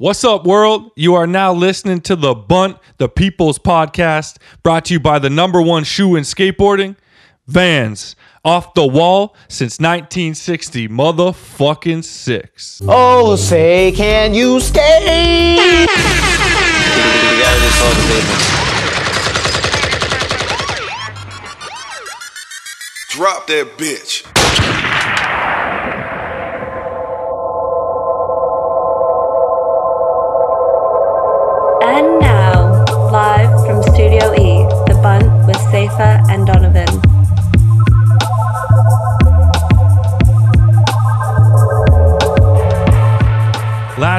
What's up, world? You are now listening to The Bunt, the People's Podcast, brought to you by the number one shoe in skateboarding, Vans. Off the wall since 1960, motherfucking six. Oh, say, can you skate? You gotta just hold the pavement. Drop that bitch.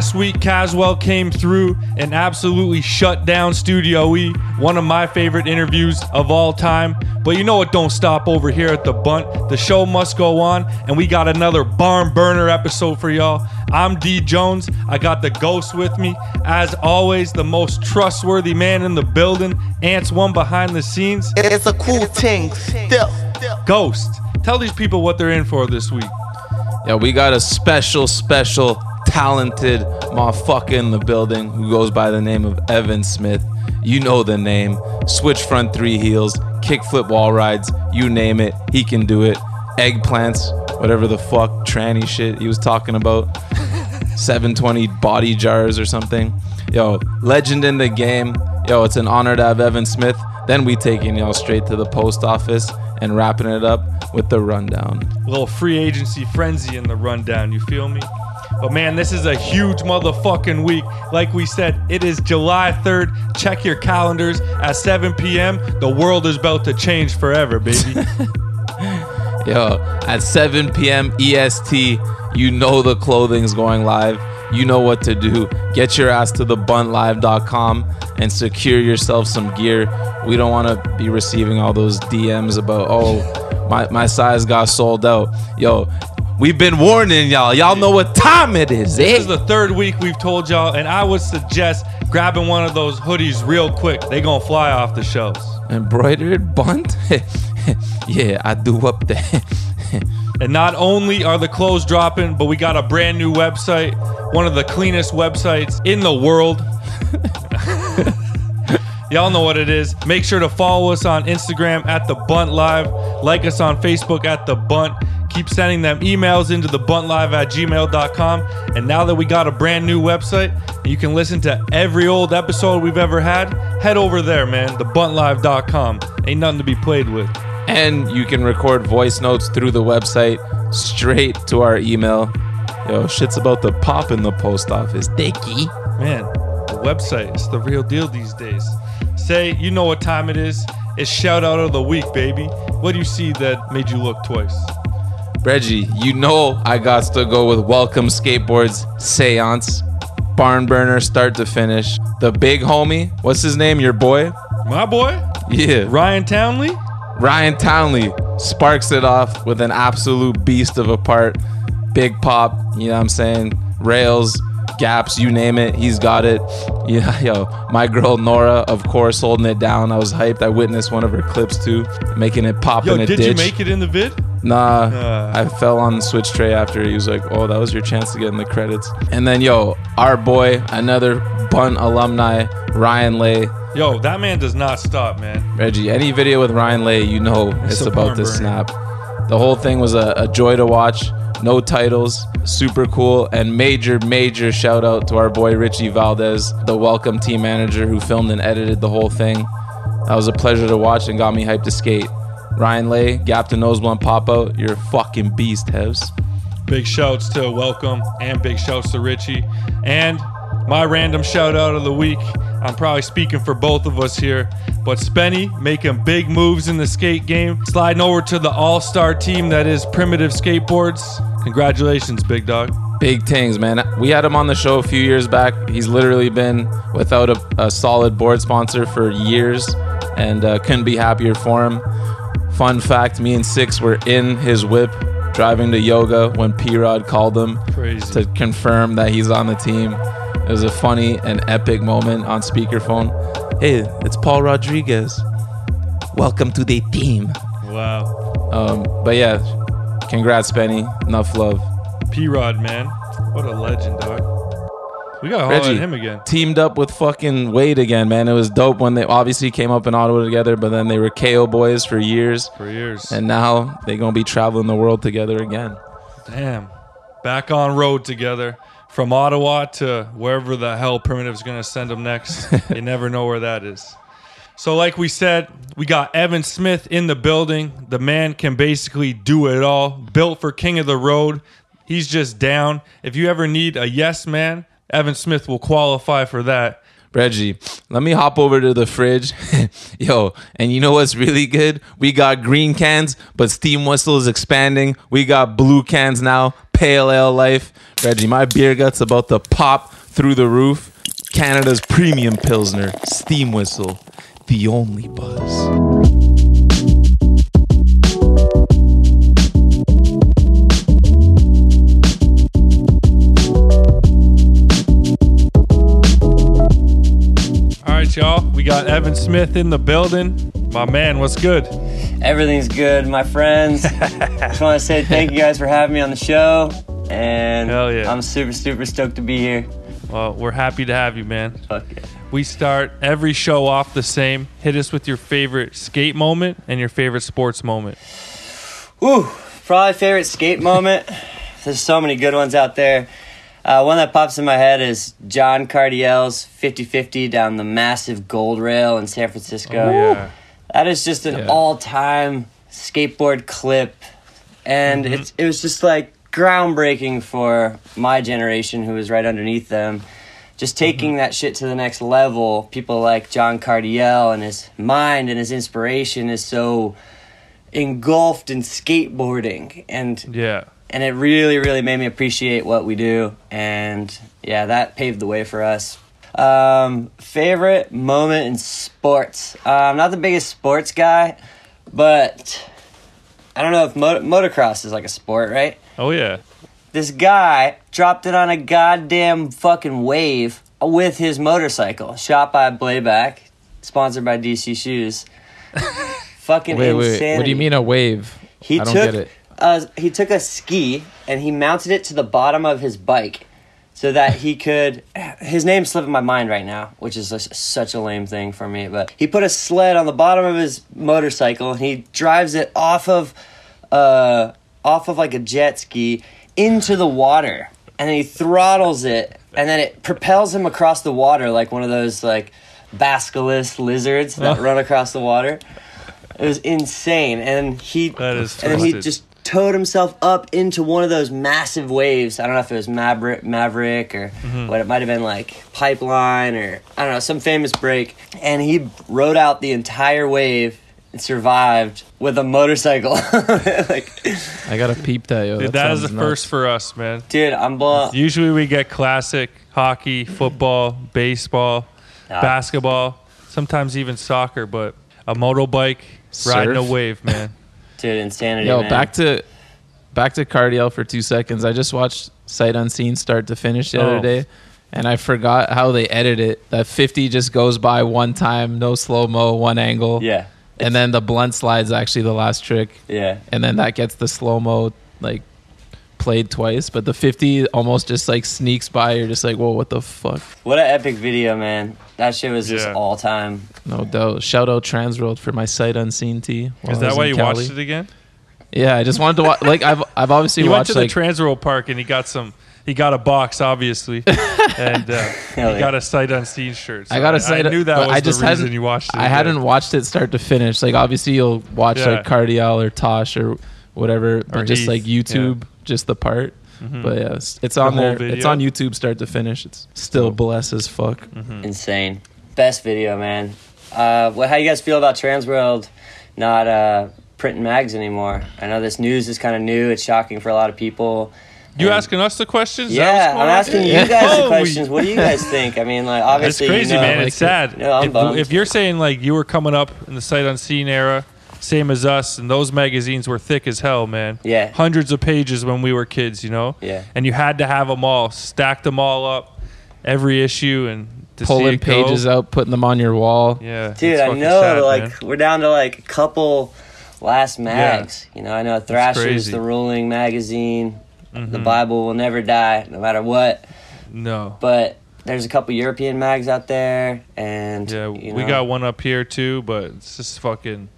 Last week, Caswell came through and absolutely shut down Studio E, one of my favorite interviews of all time. But you know it don't stop over here at the Bunt. The show must go on, and we got another barn burner episode for y'all. I'm D Jones. I got the ghost with me. As always, the most trustworthy man in the building. Ants one behind the scenes. It's a cool thing. Still. Ghost. Tell these people what they're in for this week. Yeah, we got a special, special, talented motherfucker in the building who goes by the name of Evan Smith. You know the name. Switch front three heels, kickflip wall rides, you name it, he can do it. Eggplants, whatever the fuck tranny shit he was talking about. 720 body jars or something. Yo, legend in the game. Yo, it's an honor to have Evan Smith. Then we taking y'all straight to the post office and wrapping it up with the rundown. little free agency frenzy in the rundown. You feel me? But man, this is a huge motherfucking week. Like we said, it is July 3rd. Check your calendars at 7 p.m. The world is about to change forever, baby. Yo, at 7 p.m. EST, you know the clothing's going live. You know what to do. Get your ass to thebuntlive.com and secure yourself some gear. We don't want to be receiving all those DMs about, oh, my, my size got sold out. Yo, we've been warning y'all. Y'all know what time it is, this eh? is the third week we've told y'all, and I would suggest grabbing one of those hoodies real quick. They gonna fly off the shelves. Embroidered bunt? yeah, I do up there. And not only are the clothes dropping, but we got a brand new website, one of the cleanest websites in the world. Y'all know what it is. Make sure to follow us on Instagram at the Bunt Live. Like us on Facebook at the Bunt. Keep sending them emails into the buntlive at gmail.com. And now that we got a brand new website, you can listen to every old episode we've ever had. Head over there, man. Thebuntlive.com. Ain't nothing to be played with. And you can record voice notes through the website straight to our email. Yo, shit's about to pop in the post office. Dicky. Man, the website is the real deal these days. Say, you know what time it is. It's shout out of the week, baby. What do you see that made you look twice? Reggie, you know I got to go with Welcome Skateboards Seance. Barn burner start to finish. The big homie, what's his name? Your boy? My boy, Yeah. Ryan Townley. Ryan Townley sparks it off with an absolute beast of a part. Big pop, you know what I'm saying? Rails, gaps, you name it, he's got it. Yeah, yo, my girl Nora, of course, holding it down. I was hyped. I witnessed one of her clips too, making it pop Yo, in a did ditch. you make it in the vid? Nah, Uh. I fell on the switch tray after he was like, "Oh, that was your chance to get in the credits." And then, yo, our boy, another Bunt alumni, Ryan Lay, Yo, that man does not stop, man. Reggie. Any video with Ryan Lay, you know it's, a about to snap. The whole thing was a, a joy to watch. No titles, super cool, and major, major shout out to our boy Richie Valdez, the welcome team manager who filmed and edited the whole thing. That was a pleasure to watch and got me hyped to skate. Ryan Lay, Gap to Nose Pop Out, you're a fucking beast, Hevs. Big shouts to Welcome and big shouts to Richie. And my random shout out of the week. I'm probably speaking for both of us here, but Spenny making big moves in the skate game, sliding over to the all star team that is Primitive Skateboards. Congratulations, big dog. Big things, man. We had him on the show a few years back. He's literally been without a, a solid board sponsor for years and uh, couldn't be happier for him. Fun fact me and Six were in his whip driving to yoga when P Rod called him Crazy. to confirm that he's on the team. It was a funny and epic moment on speakerphone. Hey, it's Paul Rodriguez. Welcome to the team. Wow. Um, but yeah, congrats, Penny. Enough love. P Rod, man. What a legend, dog. We at Reggie him again. teamed up with fucking Wade again, man. It was dope when they obviously came up in Ottawa together, but then they were KO boys for years, For years. and now they're gonna be traveling the world together again. Damn. Back on road together. From Ottawa to wherever the hell Primitive's going to send them next. you never know where that is. So, like we said, we got Evan Smith in the building. The man can basically do it all. Built for King of the Road. He's just down. If you ever need a yes man, Evan Smith will qualify for that. Reggie, let me hop over to the fridge. Yo, and you know what's really good? We got green cans, but Steam Whistle is expanding. We got blue cans now, Pale Ale Life. Reggie, my beer gut's about to pop through the roof. Canada's premium Pilsner, Steam Whistle, the only buzz. All right, y'all. We got Evan Smith in the building. My man, what's good? Everything's good, my friends. Just want to say thank you guys for having me on the show. And yeah. I'm super, super stoked to be here. Well, we're happy to have you, man. Fuck yeah. We start every show off the same. Hit us with your favorite skate moment and your favorite sports moment. Ooh, probably favorite skate moment. There's so many good ones out there. Uh, one that pops in my head is John Cardiel's 50 50 down the massive gold rail in San Francisco. yeah. That is just an Yeah. all time skateboard clip. And mm-hmm. it's, it was just like groundbreaking for my generation who was right underneath them. Just mm-hmm. taking that shit to the next level. People like John Cardiel and his mind and his inspiration is so engulfed in skateboarding. And Yeah. and it really really made me appreciate what we do and yeah that paved the way for us um, favorite moment in sports uh, i'm not the biggest sports guy but i don't know if mot- motocross is like a sport right Oh yeah. this guy dropped it on a goddamn fucking wave with his motorcycle shot by Blayback, sponsored by dc shoes fucking Wait, insanity. wait. What do you mean a wave? He I don't took get it. Uh, he took a ski and he mounted it to the bottom of his bike so that he could. His name's slipping my mind right now, which is just such a lame thing for me. But he put a sled on the bottom of his motorcycle and he drives it off of, uh, off of like a jet ski into the water, and then he throttles it, and then it propels him across the water like one of those like basilisk lizards that run across the water. It was insane, and he That is and then he just towed himself up into one of those massive waves. I don't know if it was Maverick, Maverick or Mm-hmm. what it might have been like Pipeline or I don't know some famous break, and he rode out the entire wave and survived with a motorcycle. like, I gotta peep that, yo. Dude, that is a sounds nuts. first for us, man. dude, I'm blown. Usually we get classic hockey, football, baseball, Yeah. basketball, sometimes even soccer, but a motorbike riding a wave, man. Dude, insanity. Yo, man. back to back to Cardiel for two seconds. I just watched Sight Unseen start to finish the Oh. other day, and I forgot how they edit it. That 50 just goes by one time, no slow mo, one angle. Yeah, And then the blunt slide's actually the last trick, yeah. and then that gets the slow mo like played twice. But the 50 almost just like sneaks by. You're just like, whoa, what the fuck? What an epic video, man. That shit was just all time. No doubt. Shout out Transworld for my Sight Unseen tee. while Is that why you Cali. watched it again? Yeah, I just wanted to watch. Like I've I've obviously He went watched to the like Transworld Park and he got some. He got a box, obviously, and uh, he yeah. got a sight unseen shirt. So I got a say, I knew that was I just the reason hadn't, you watched it. I again. hadn't watched it start to finish. Like obviously, you'll watch Yeah. like Cardiel or Tosh or whatever, but Or just Heath, like YouTube, just the part. But yeah, it's, it's on whole there. video? It's on YouTube, start to finish. It's still bless as fuck. Hmm. Insane. Best video, man. Uh, well, how you guys feel about Transworld not uh, printing mags anymore? I know this news is kind of new. It's shocking for a lot of people. You And- asking us the questions? Is that Yeah, I'm asking you Yeah. guys the questions. What do you guys think? I mean, like obviously, It's crazy, you know, man. like it's it. sad. No, I'm if, if you're saying like you were coming up in the sight unseen era, same as us, and those magazines were thick as hell, man. Yeah. Hundreds of pages when we were kids, you know. Yeah. And you had to have them all, stacked them all up, every issue, and to see Pulling it go. pages out, putting them on your wall. Yeah, Dude, I know. sad, like man. we're down to like a couple last mags. You know, I know Thrasher's crazy. the ruling magazine. Mm-hmm. The Bible will never die, no matter what. no. But there's a couple European mags out there, and Yeah, you we got one up here too, but it's just fucking.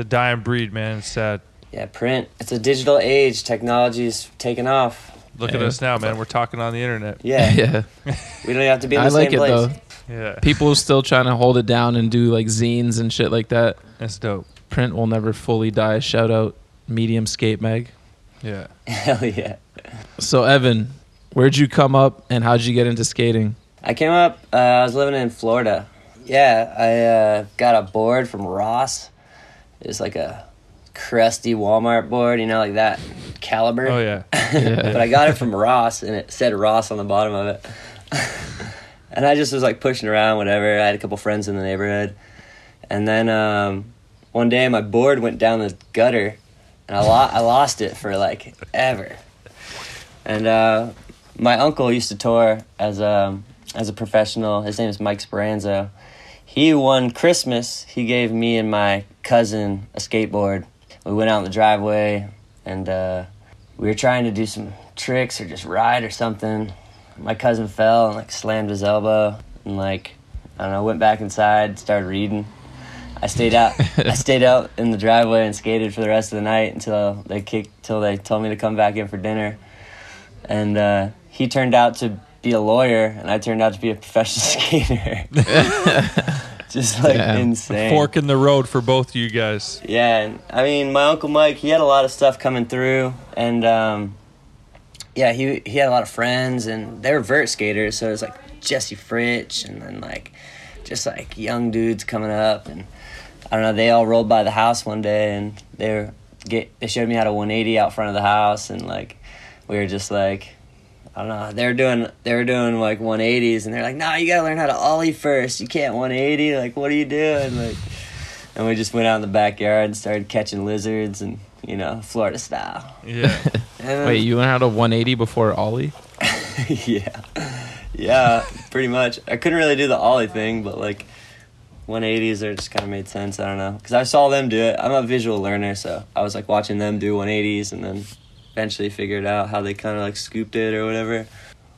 It's a dying breed, man. It's sad. yeah print. It's a digital age. Technology's taking off. Look at us now, man. We're talking on the internet. Yeah, yeah. we don't have to be in the I same like it place. though. Yeah, People are still trying to hold it down and do like zines and shit like that. that's dope. Print will never fully die. Shout out Medium Skate Meg. Yeah. Hell yeah. So Evan, where'd you come up and how'd you get into skating? I came up. Uh, I was living in Florida. Yeah, I uh, got a board from Ross. It's like a crusty Walmart board, you know, like that caliber. Oh yeah. but I got it from Ross, and it said Ross on the bottom of it. and I just was like pushing around, whatever. I had a couple friends in the neighborhood, and then um, one day my board went down the gutter, and I, lo- I lost it for like ever. And uh, my uncle used to tour as a as a professional. His name is Mike Speranzo. He won Christmas. He gave me and my cousin a skateboard. We went out in the driveway, and uh, we were trying to do some tricks or just ride or something. My cousin fell and like slammed his elbow, and like I don't know, went back inside, started reading. I stayed out. I stayed out in the driveway and skated for the rest of the night until they kicked. Till they told me to come back in for dinner. And uh, he turned out to be a lawyer, and I turned out to be a professional skater. Just like Damn. insane. Fork in the road for both of you guys. Yeah, I mean, my uncle Mike, he had a lot of stuff coming through, and um, yeah, he he had a lot of friends, and they were vert skaters, so it was like Jesse Fritsch, and then like just like young dudes coming up, and I don't know, they all rolled by the house one day, and they were get they showed me how to 180 out front of the house, and like we were just like. I don't know. They were doing they were doing like 180s, and they're like, "No, you gotta learn how to ollie first. You can't 180. Like, what are you doing?" Like, and we just went out in the backyard and started catching lizards and you know Florida style. Yeah. Then- Wait, you learned how to 180 before Ollie? yeah, yeah, pretty much. I couldn't really do the ollie thing, but like 180s, are just kind of made sense. I don't know because I saw them do it. I'm a visual learner, so I was like watching them do 180s, and then eventually figured out how they kind of like scooped it or whatever.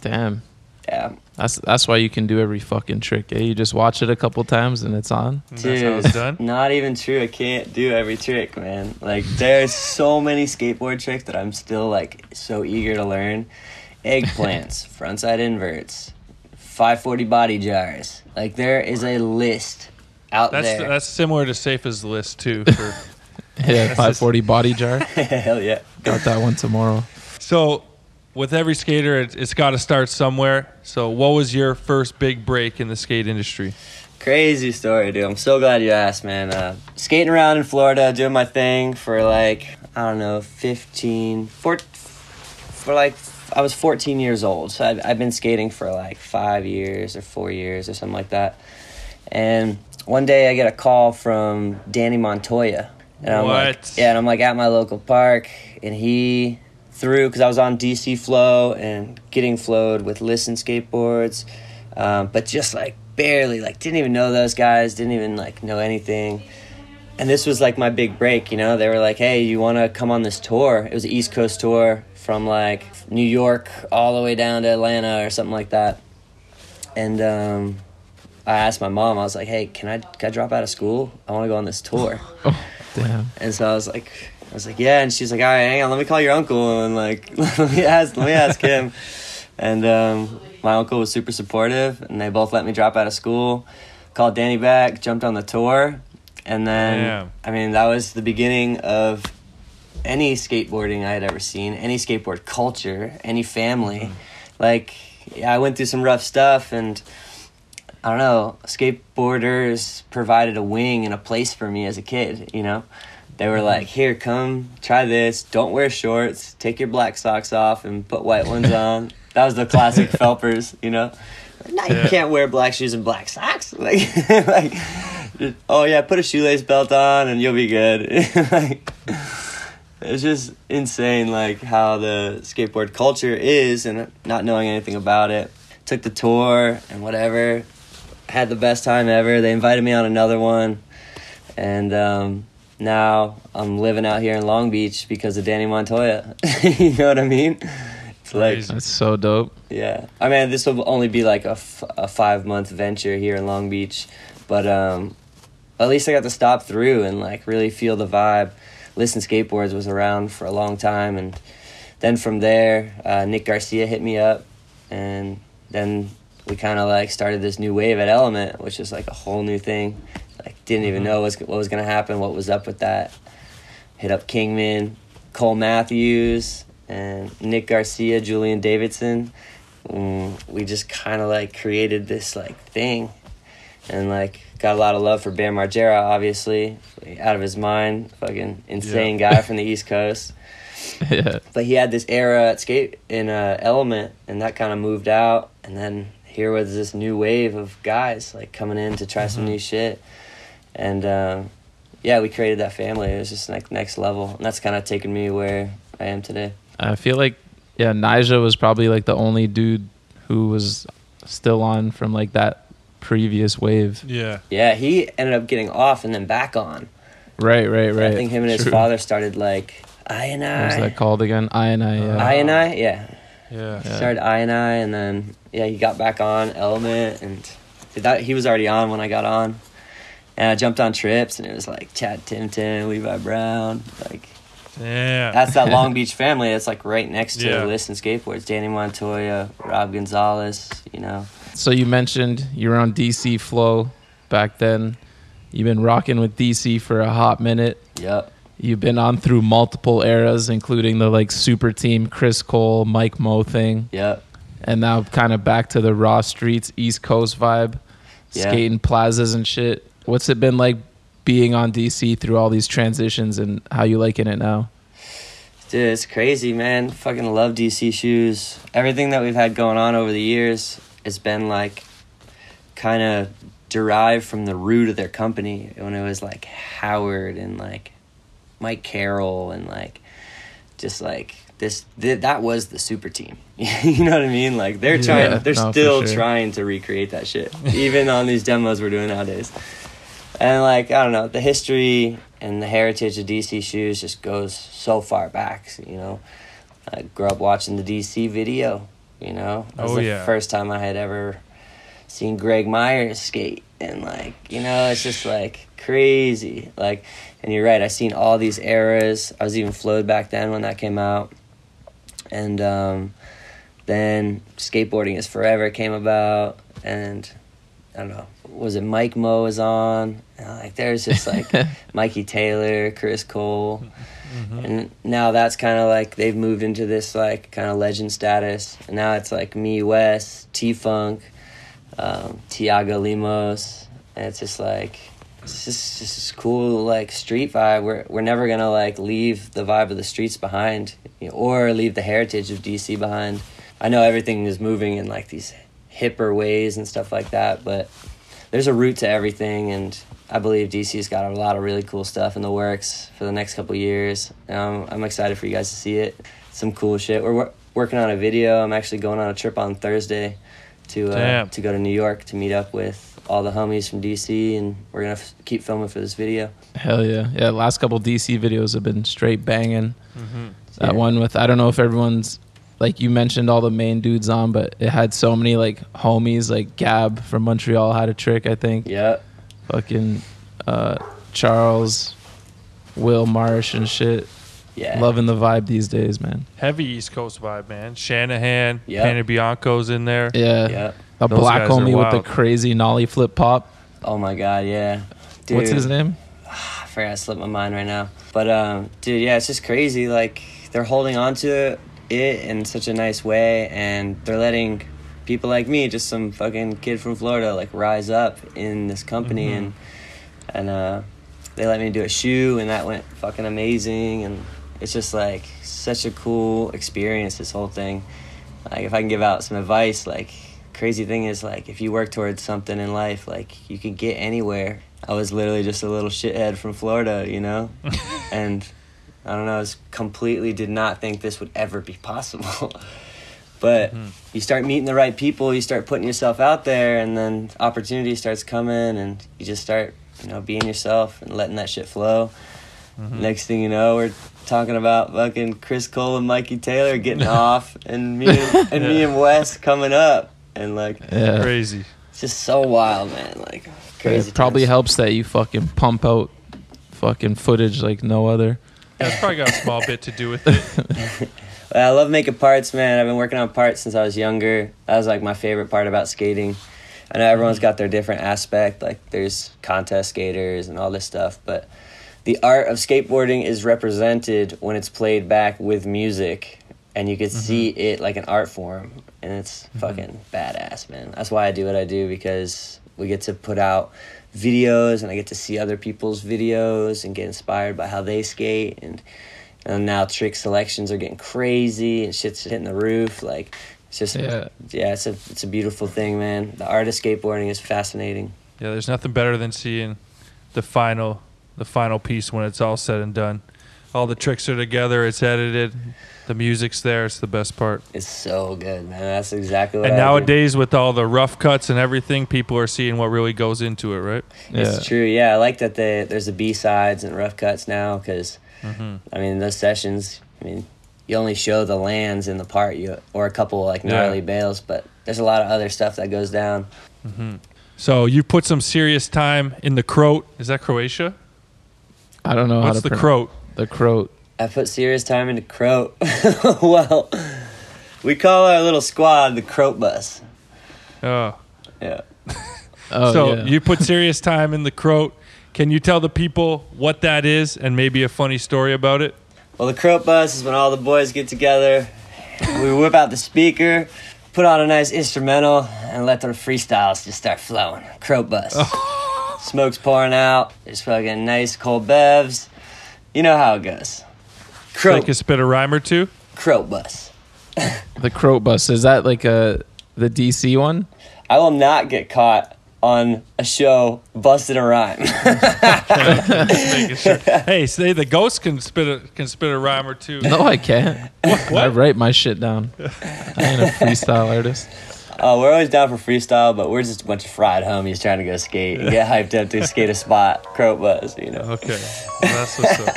Damn. Yeah, That's that's why you can do every fucking trick. Eh? You just watch it a couple times and it's on. That's how it's done. Not even true. I can't do every trick, man. Like there's so many skateboard tricks that I'm still like so eager to learn. Eggplants, frontside inverts, 540 body jars. Like there is a list out That's there. that's similar to Safe's list too. For, Yeah, 540 body jar. Hell yeah. Got that one tomorrow. so, with every skater, it, it's got to start somewhere. So, what was your first big break in the skate industry? Crazy story, dude. I'm so glad you asked, man. Uh, skating around in Florida, doing my thing for like, I don't know, 15, four, for like, I was 14 years old. So I've, I've been skating for like five years or four years or something like that. And one day I get a call from Danny Montoya. And I'm like, What? yeah, and I'm like at my local park, and he threw because I was on DC Flow and getting flowed with Listen skateboards, um, but just like barely, like didn't even know those guys, didn't even like know anything. And this was like my big break, you know. They were like, "Hey, you want to come on this tour?" It was an East Coast tour from like New York all the way down to Atlanta or something like that. And um, I asked my mom, I was like, "Hey, can I can I drop out of school? I want to go on this tour." Oh, damn. And so I was like, I was like, yeah. And she's like, all right, hang on, let me call your uncle and like, let me ask, let me ask him. And um, my uncle was super supportive, and they both let me drop out of school. Called Danny back, jumped on the tour, and then Damn. I mean that was the beginning of any skateboarding I had ever seen, any skateboard culture, any family. Like, yeah, I went through some rough stuff, and I don't know, skateboarders provided a wing and a place for me as a kid, you know? They were like, mm-hmm. here, come, try this. Don't wear shorts. Take your black socks off and put white ones on. That was the classic Felpers, you know? No, you Yeah. can't wear black shoes and black socks. Like, like, oh yeah, put a shoelace belt on and you'll be good. like, it's just insane, like how the skateboard culture is, and not knowing anything about it. Took the tour and whatever, had the best time ever. They invited me on another one, and um, now I'm living out here in Long Beach because of Danny Montoya. you know what I mean? It's like. That's so dope. Yeah, I mean, this will only be like a, f- a five month venture here in Long Beach, but um, at least I got to stop through and like really feel the vibe. Listen Skateboards was around for a long time, and then from there, uh, Nick Garcia hit me up, and then we kind of like started this new wave at Element, which is like a whole new thing. Like didn't even know what's, what was gonna happen, what was up with that. Hit up Kingman, Cole Matthews, and Nick Garcia, Julian Davidson. Mm, we just kind of like created this like thing, and like got a lot of love for Bam Margera, obviously, out of his mind, fucking insane guy from the East Coast yeah. but he had this era at skate in uh, element and that kind of moved out and then here was this new wave of guys like coming in to try some new shit and um, yeah we created that family it was just like next level and that's kind of taken me where i am today I feel like yeah, Nyjah was probably like the only dude who was still on from like that previous wave. Yeah. yeah he ended up getting off and then back on Right, right, right. i think him and his True. father started like i and What was that called again? I and I. Yeah. i and i yeah Yeah. started I and I, and then yeah, he got back on Element, and that he was already on when I got on, and I jumped on trips, and it was like Chad Tim Tim, Levi Brown, like Damn. that's that Long Beach family. It's like right next to Yeah. Listen Skateboards, Danny Montoya, Rob Gonzalez, you know. So you mentioned you were on DC Flow back then. You've been rocking with DC for a hot minute. Yep. You've been on through multiple eras, including the like super team Chris Cole, Mike Mo thing, Yep. and now kind of back to the raw streets, East Coast vibe, Yeah. skating plazas and shit. What's it been like being on DC through all these transitions, and how you liking it now? Dude, it's crazy, man. Fucking love DC shoes. Everything that we've had going on over the years has been like kind of derived from the root of their company when it was like Howard and like Mike Carroll and like just like this th- that was the super team. you know what I mean? Like they're trying Yeah, they're no, still sure. trying to recreate that shit even on these demos we're doing nowadays. And like I don't know, the history and the heritage of DC shoes just goes so far back. You know, I grew up watching the DC video. You know, that was Oh, the yeah. first time I had ever seen Greg Myers skate, and like you know, it's just like crazy. Like, and you're right. I seen all these eras. I was even flowed back then when that came out, and um, then skateboarding is forever came about, and I don't know. Was it Mike Mo was on? And, like there's just like Mikey Taylor, Chris Cole, and now that's kind of like they've moved into this like kind of legend status. And now it's like me, Wes, T Funk, um, Tiago Lemos, and it's just like it's just just this cool like street vibe. We're we're never gonna like leave the vibe of the streets behind, you know, or leave the heritage of DC behind. I know everything is moving in like these hipper ways and stuff like that, but there's a root to everything, and I believe DC's got a lot of really cool stuff in the works for the next couple years. Um, I'm excited for you guys to see it. Some cool shit. We're wor- working on a video. I'm actually going on a trip on Thursday to uh, to go to New York to meet up with all the homies from DC, and we're gonna f- keep filming for this video. Hell yeah, yeah. Last couple DC videos have been straight banging. That Yeah. one with I don't know if everyone's like you mentioned all the main dudes on, but it had so many like homies like Gab from Montreal had a trick I think. Yeah. Fucking uh, Charles, Will Marsh and shit. Yeah. Loving the vibe these days, man. Heavy East Coast vibe, man. Shanahan, Yep. Pana Bianco's in there. Yeah. Yep. A Those black homie with the crazy nollie flip pop. Oh my god, yeah. Dude, What's his name? I forgot to slip my mind right now. But um, dude, yeah, it's just crazy. Like they're holding on to it in such a nice way, and they're letting people like me, just some fucking kid from Florida, like rise up in this company, and and uh, they let me do a shoe, and that went fucking amazing, and it's just like such a cool experience. This whole thing. Like if I can give out some advice, like crazy thing is like if you work towards something in life, like you can get anywhere. I was literally just a little shithead from Florida, you know, and I don't know, I was completely did not think this would ever be possible. but mm-hmm. you start meeting the right people, you start putting yourself out there, and then opportunity starts coming, and you just start, you know, being yourself and letting that shit flow. Mm-hmm. Next thing you know, we're talking about fucking Chris Cole and Mikey Taylor getting off, and me and, and me and Wes coming up, and like Yeah. Crazy. it's just so wild, man. Like crazy. It probably times. helps that you fucking pump out fucking footage like no other. Yeah, it's probably got a small bit to do with it. I love making parts, man. I've been working on parts since I was younger. That was like my favorite part about skating. I know everyone's got their different aspect. Like there's contest skaters and all this stuff, but the art of skateboarding is represented when it's played back with music, and you can mm-hmm. see it like an art form, and it's mm-hmm. fucking badass, man. That's why I do what I do because we get to put out videos, and I get to see other people's videos and get inspired by how they skate and. And now trick selections are getting crazy and shit's hitting the roof. Like it's just Yeah. yeah, it's a it's a beautiful thing, man. The art of skateboarding is fascinating. Yeah, there's nothing better than seeing the final the final piece when it's all said and done. All the tricks are together, it's edited, the music's there, it's the best part. It's so good, man. That's exactly what And I do. nowadays with all the rough cuts and everything, people are seeing what really goes into it, right? Yeah. It's true. Yeah, I like that they, there's the B sides and rough cuts now because, Mm-hmm. I mean, those sessions. I mean, you only show the lands in the part, you or a couple like Yeah. gnarly bails, but there's a lot of other stuff that goes down. So you put some serious time in the Croat. Is that Croatia? I don't know how What's to the pronounce- Croat? The croat. I put serious time into Croat. well, we call our little squad the Croat Bus. Oh. Yeah. Oh so yeah. you put serious time in the Croat. Can you tell the people what that is and maybe a funny story about it? Well, the Croat Bus is when all the boys get together. We whip out the speaker, put on a nice instrumental, and let the freestyles just start flowing. Croat Bus. Smoke's pouring out. There's fucking nice cold bevs. You know how it goes. Croat, Like a spit a rhyme or two? Croat Bus. the croat bus is that like a the DC one? I will not get caught on a show busting a rhyme. Sure. Hey, say the ghost can spit a can spit a rhyme or two. No, I can't. I write my shit down. I ain't a freestyle artist. Oh, we're always down for freestyle, but we're just a bunch of fried homies trying to go skate and get hyped up to skate a spot. Croat Bus, you know. Okay, well, that's what's up.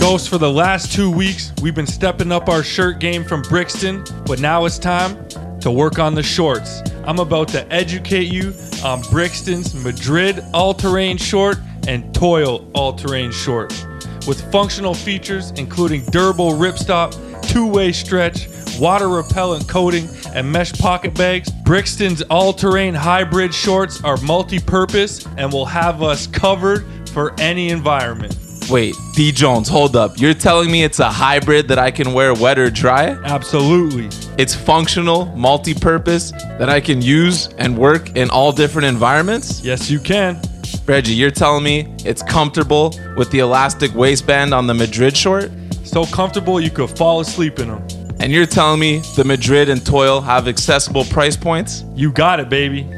Ghost, for the last two weeks, we've been stepping up our shirt game from Brixton, but now it's time to work on the shorts. I'm about to educate you on Brixton's Madrid all terrain short and Toil all terrain short. With functional features including durable ripstop, two way stretch, water repellent coating, and mesh pocket bags, Brixton's all terrain hybrid shorts are multi purpose and will have us covered for any environment. Wait, D Jones, hold up. You're telling me it's a hybrid that I can wear wet or dry? Absolutely. It's functional, multi purpose, that I can use and work in all different environments? Yes, you can. Reggie, you're telling me it's comfortable with the elastic waistband on the Madrid short? So comfortable you could fall asleep in them. And you're telling me the Madrid and Toil have accessible price points? You got it, baby.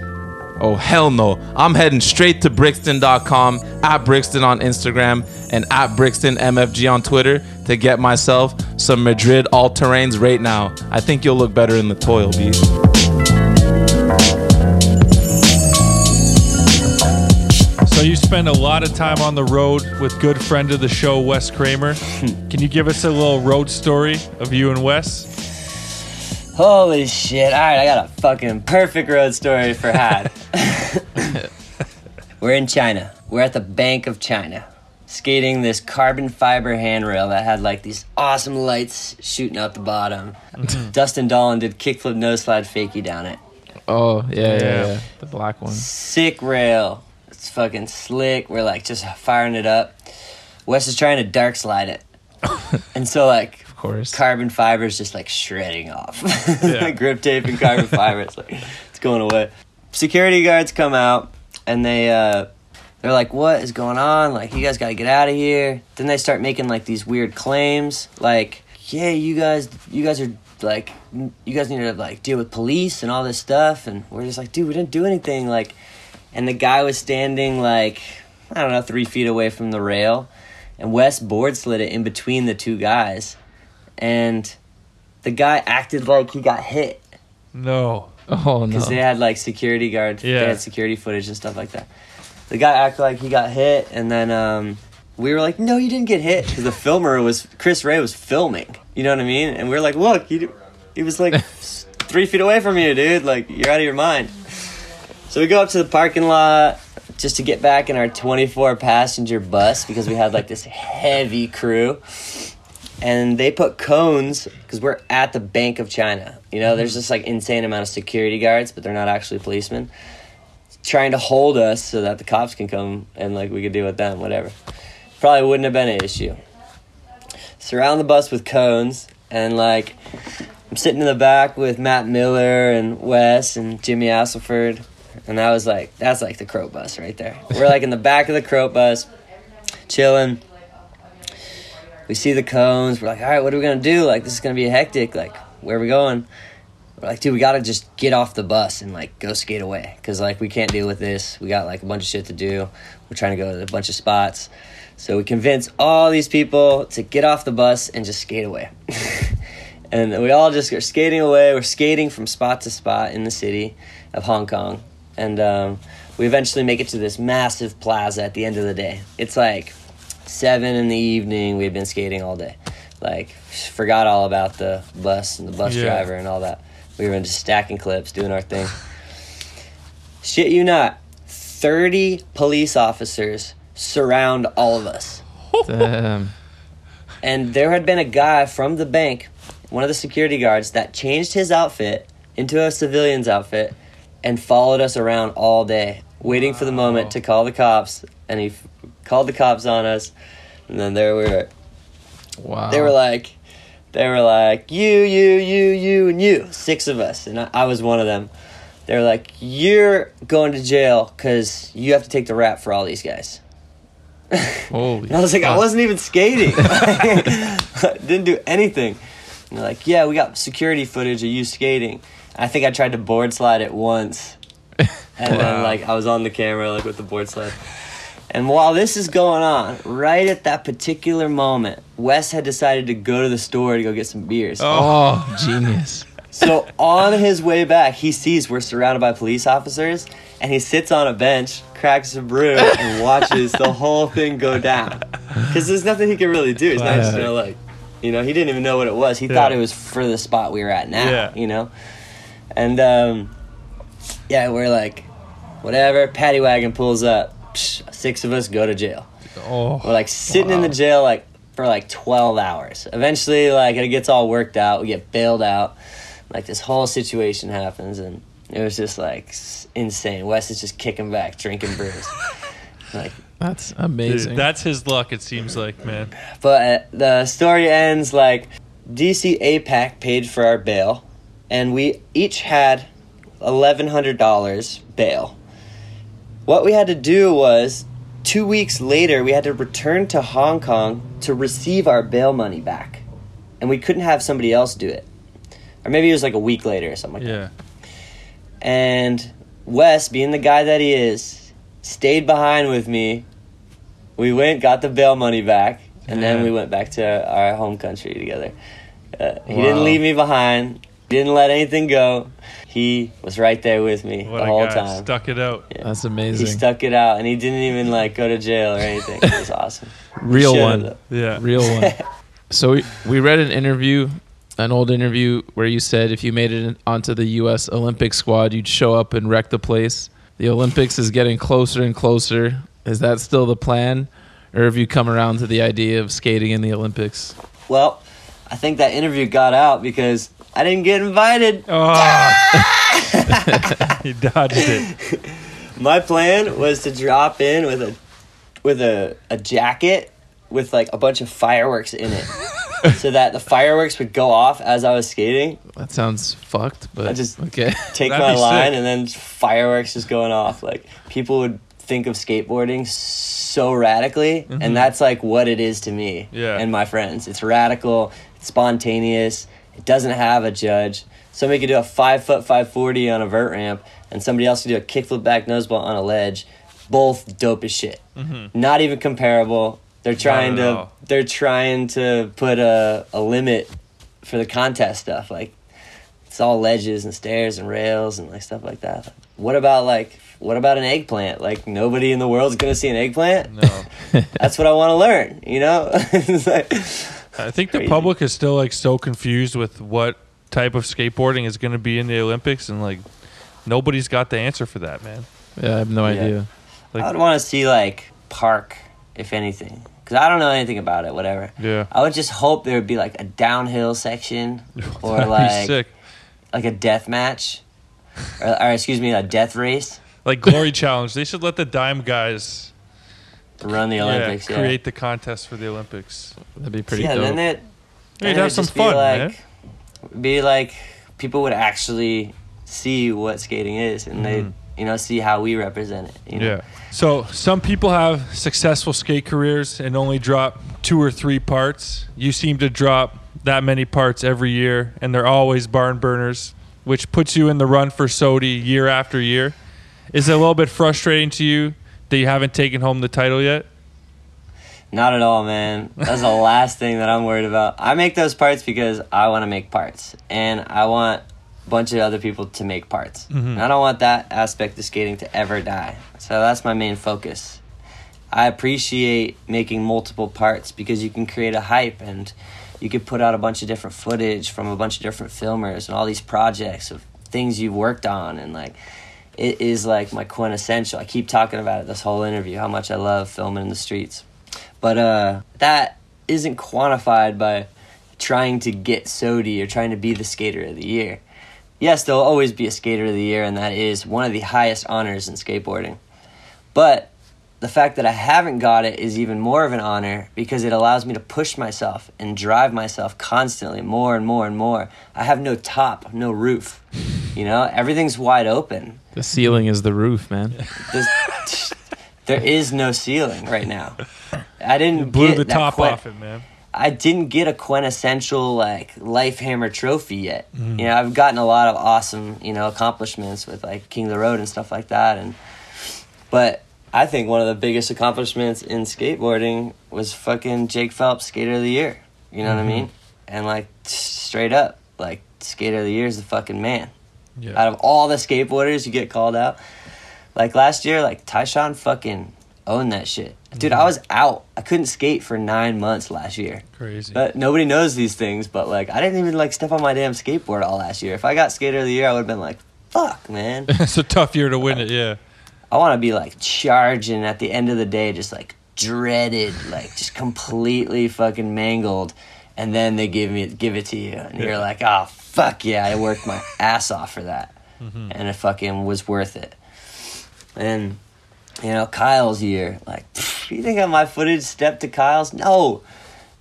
Oh, hell no. I'm heading straight to Brixton.com, at Brixton on Instagram, and at Brixton MFG on Twitter to get myself some Madrid all terrains right now. I think you'll look better in the Toil, B. So you spend a lot of time on the road with good friend of the show, Wes Kremer. Can you give us a little road story of you and Wes? Holy shit. All right, I got a fucking perfect road story for Had. We're in China. We're at the Bank of China. Skating this carbon fiber handrail that had like these awesome lights shooting out the bottom. Mm-hmm. Dustin Dollin did kickflip no slide fakie down it. Oh yeah, yeah, Yeah. yeah. The black one. Sick rail. It's fucking slick. We're like just firing it up. Wes is trying to dark slide it. and so like Of course. carbon fiber is just like shredding off. Yeah. Grip tape and carbon fiber. It's like it's going away. Security guards come out and they uh they're like, "What is going on? Like, you guys got to get out of here." Then they start making like these weird claims, like, "Yeah, you guys, you guys are like you guys need to like deal with police and all this stuff." And we're just like, "Dude, we didn't do anything." Like, and the guy was standing like, I don't know, three feet away from the rail, and Wes board slid it in between the two guys, and the guy acted like he got hit. No. Oh no. because they had like security guards. Yeah. They had security footage and stuff like that. The guy acted like he got hit, and then um, we were like, "No, you didn't get hit," because the filmer was Chris Ray was filming. You know what I mean? And we were like, "Look, he, he was like three feet away from you, dude. Like you're out of your mind." So we go up to the parking lot just to get back in our 24 passenger bus because we had like this heavy crew. And they put cones because we're at the Bank of China. You know, there's mm-hmm. just like insane amount of security guards, but they're not actually policemen. Trying to hold us so that the cops can come and like we could deal with them, whatever. Probably wouldn't have been an issue. Surround the bus with cones and like I'm sitting in the back with Matt Miller and Wes and Jimmy Asselford. And that was like, that's like the Crow bus right there. We're like in the back of the Crow bus, chilling. We see the cones. We're like, all right, what are we to do? Like, this is to be hectic. Like, where are we going? We're like, dude, we got to just get off the bus and like go skate away. Cause like, we can't deal with this. We got like a bunch of shit to do. We're trying to go to a bunch of spots. So we convince all these people to get off the bus and just skate away. and we all just are skating away. We're skating from spot to spot in the city of Hong Kong. And um, we eventually make it to this massive plaza at the end of the day. It's like seven in the evening. We'd been skating all day. Like, forgot all about the bus and the bus Yeah. driver and all that. We were just stacking clips, doing our thing. Shit you not, 30 police officers surround all of us Damn. and there had been a guy from the bank, one of the security guards, that changed his outfit into a civilian's outfit and followed us around all day, waiting for the moment to call the cops. And he f- called the cops on us, and then there we were. Wow. They were like, they were like, you, you, you, you, and you, six of us, and I, I was one of them. They were like, you're going to jail because you have to take the rap for all these guys. Holy. And I was like, I wasn't even skating. Didn't do anything. And they're like, yeah, we got security footage of you skating. I think I tried to board slide it once. And then like I was on the camera like with the board slide. And while this is going on, right at that particular moment, Wes had decided to go to the store to go get some beers. Oh, oh genius. So on his way back, he sees we're surrounded by police officers, and he sits on a bench, cracks a brew, and watches the whole thing go down. Because there's nothing he can really do. He's not just gonna like, you know, he didn't even know what it was. He Yeah. thought it was for the spot we were at now. Yeah. You know, and um, yeah, we're like, whatever. Paddy wagon pulls up. Psh, six of us go to jail. Oh. We're like sitting in the jail like for like 12 hours. Eventually, like it gets all worked out. We get bailed out. Like this whole situation happens, and it was just like insane. Wes is just kicking back, drinking brews. like, That's Dude, amazing. that's his luck. It seems like, man. but uh, the story ends like DC APAC paid for our bail, and we each had eleven hundred dollars bail. What we had to do was two weeks later we had to return to Hong Kong to receive our bail money back, and we couldn't have somebody else do it, or maybe it was like a week later or something like that. Yeah. And Wes, being the guy that he is, stayed behind with me. We went, got the bail money back, and then we went back to our home country together. Uh, he Wow. didn't leave me behind. Didn't let anything go. He was right there with me What the a whole guy. time. Stuck it out. That's amazing. He stuck it out, and he didn't even like go to jail or anything. It was awesome. Real one. though. Yeah. Real one. So we, we read an interview, an old interview, where you said if you made it onto the U.S. Olympic squad, you'd show up and wreck the place. The Olympics is getting closer and closer. Is that still the plan? Or have you come around to the idea of skating in the Olympics? Well, I think that interview got out because I didn't get invited. Oh. he dodged it. My plan was to drop in with a with a, a jacket with like a bunch of fireworks in it. so that the fireworks would go off as I was skating. That sounds fucked, but I just- okay. Take That'd my line sick. and then fireworks just going off. Like people would think of skateboarding so radically and that's like what it is to me Mm-hmm. Yeah. and my friends. It's radical, it's spontaneous, it doesn't have a judge. Somebody could do a five foot five forty on a vert ramp and somebody else could do a kickflip back noseball on a ledge. Both dope as shit. Not even comparable. They're trying Mm-hmm. to all. they're trying to put a, a limit for the contest stuff. Like it's all ledges and stairs and rails and like stuff like that. What about like what about an eggplant? Like nobody in the world's gonna see an eggplant. No. That's what I want to learn. You know. Like- I think the public is still like so confused with what type of skateboarding is going to be in the Olympics, and like nobody's got the answer for that, man. Yeah, I have no Yeah. idea. Like- I would want to see like park, if anything, because I don't know anything about it. Whatever. Yeah, I would just hope there would be like a downhill section or That'd be like sick. like a death match, or, or excuse me, a death race Like glory challenge. They should let the dime guys to run the Olympics. yeah, Yeah, create the contest for the Olympics. That'd be pretty yeah. dope. Then it. Yeah, then you'd it have would some just be fun, like, man. Be like people would actually see what skating is, and they you know see how we represent it. You know? Mm-hmm. Yeah. So some people have successful skate careers and only drop two or three parts. You seem to drop that many parts every year, and they're always barn burners, which puts you in the run for SOTY year after year. Is it a little bit frustrating to you that you haven't taken home the title yet? Not at all, man. That's the last thing that I'm worried about. I make those parts because I want to make parts, and I want a bunch of other people to make parts. Mm-hmm. And I don't want that aspect of skating to ever die. So that's my main focus. I appreciate making multiple parts because you can create a hype and you can put out a bunch of different footage from a bunch of different filmers and all these projects of things you've worked on and like it is like my quintessential. I keep talking about it this whole interview how much I love filming in the streets. But uh, that isn't quantified by trying to get SOTY or trying to be the skater of the year. Yes, there'll always be a skater of the year, and that is one of the highest honors in skateboarding. But the fact that I haven't got it is even more of an honor because it allows me to push myself and drive myself constantly more and more and more. I have no top, no roof. You know, everything's wide open. the ceiling is the roof, man. This, there is no ceiling right now. I didn't Blew get the top que- off it, man. I didn't get a quintessential like life hammer trophy yet. Mm. You know, I've gotten a lot of awesome, you know, accomplishments with like King of the Road and stuff like that and but I think one of the biggest accomplishments in skateboarding was fucking Jake Phelps Skater of the Year. You know what I mm-hmm. mean? And like straight up, like Skater of the Year is the fucking man. Yeah. Out of all the skateboarders you get called out, like last year, like Tyshawn fucking owned that shit. Dude, I mm-hmm. was out. I couldn't skate for nine months last year. Crazy. But nobody knows these things. But like, I didn't even like step on my damn skateboard all last year. If I got skater of the year, I would have been like, "Fuck, man." it's a tough year to win it. Yeah. I want to be like charging at the end of the day, just like dreaded, like just completely fucking mangled, and then they give me give it to you, and you're like, "Oh fuck yeah, I worked my ass off for that, mm-hmm. and it fucking was worth it." And you know, Kyle's year, like, pff, you think of my footage stepped to Kyle's? No,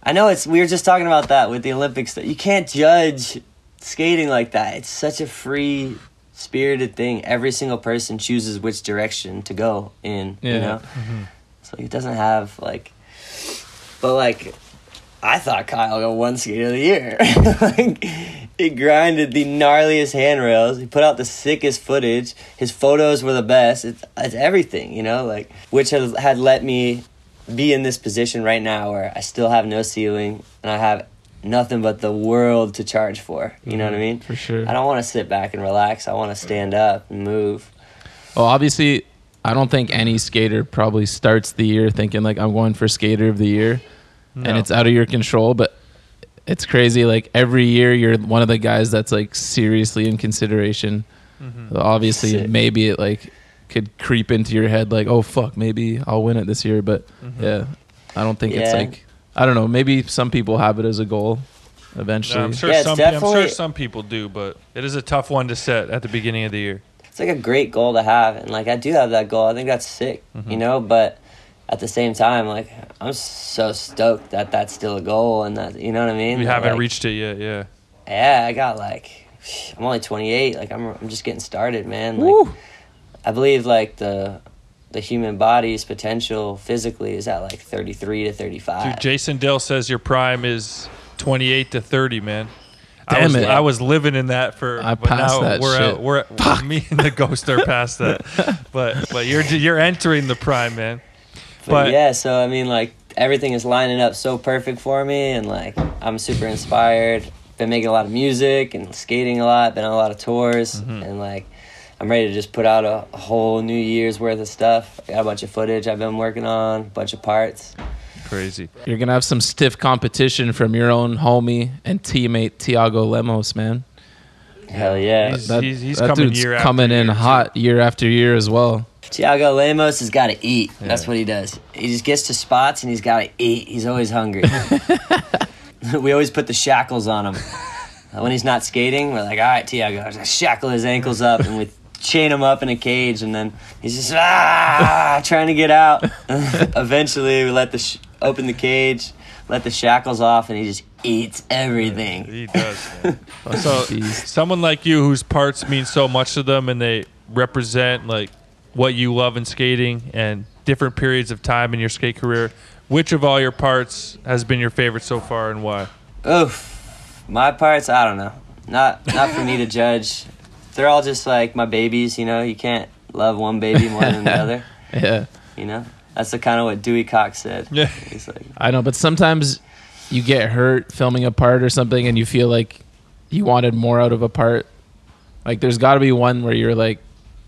I know it's. We were just talking about that with the Olympics. That you can't judge skating like that. It's such a free spirited thing. Every single person chooses which direction to go in. You Yeah. know, mm-hmm. so he doesn't have like, but like, I thought Kyle got one skater of the year. like, he grinded the gnarliest handrails. He put out the sickest footage. His photos were the best. It's, it's everything, you know, like which has, had let me be in this position right now where I still have no ceiling and I have nothing but the world to charge for. You know what I mm-hmm. mean? For sure. I don't want to sit back and relax. I want to stand up and move. Well, obviously, I don't think any skater probably starts the year thinking like I'm going for skater of the year, and it's out of your control. But it's crazy. Like every year, you're one of the guys that's like seriously in consideration. Mm-hmm. So obviously, Sick. maybe it like could creep into your head like, oh fuck, maybe I'll win it this year. But mm-hmm. yeah, I don't think it's like I don't know. Maybe some people have it as a goal eventually. Yeah, I'm sure Yeah, some. I'm sure some people do, but it is a tough one to set at the beginning of the year. It's like a great goal to have, and like I do have that goal. I think that's sick, Mm-hmm. you know. But at the same time, like I'm so stoked that that's still a goal, and that you know what I mean. We That, haven't like, reached it yet. Yeah. Yeah, I got like I'm only 28. Like I'm I'm just getting started, man. Like I believe like the the human body's potential physically is at like 33 to 35. Dude, Jason Dill says your prime is 28 to 30, man. I Damn was, it. I was living in that for. I passed that we're shit. Out, we're me and the ghost are past that. But but you're you're entering the prime, man. But, But yeah, so I mean, like everything is lining up so perfect for me, and like I'm super inspired. been making a lot of music and skating a lot, been on a lot of tours, Mm-hmm. and like I'm ready to just put out a, a whole New Year's worth of stuff. I got a bunch of footage I've been working on, a bunch of parts. Crazy. You're gonna have some stiff competition from your own homie and teammate Tiago Lemos, man. Hell yeah. He's- That, he's that coming dude's year after coming in year, too. hot year after year as well. Tiago Lemos has got to eat. That's what he does. He just gets to spots and he's got to eat. He's always hungry. we always put the shackles on him. When he's not skating, we're like, all right, Tiago, just shackle his ankles up and we chain him up in a cage. And then he's just, ah, trying to get out. Eventually, we let the, sh- open the cage, let the shackles off, and he just eats everything. He does. man. so someone like you whose parts mean so much to them and they represent like what you love in skating and different periods of time in your skate career. Which of all your parts has been your favorite so far and why? Oof. My parts, I don't know. Not not for me to judge. They're all just like my babies, you know. You can't love one baby more than the other, Yeah, you know. That's the kind of what Dewey Cox said. Yeah. He's like, I know, but sometimes you get hurt filming a part or something, and you feel like you wanted more out of a part. Like, there's got to be one where you're like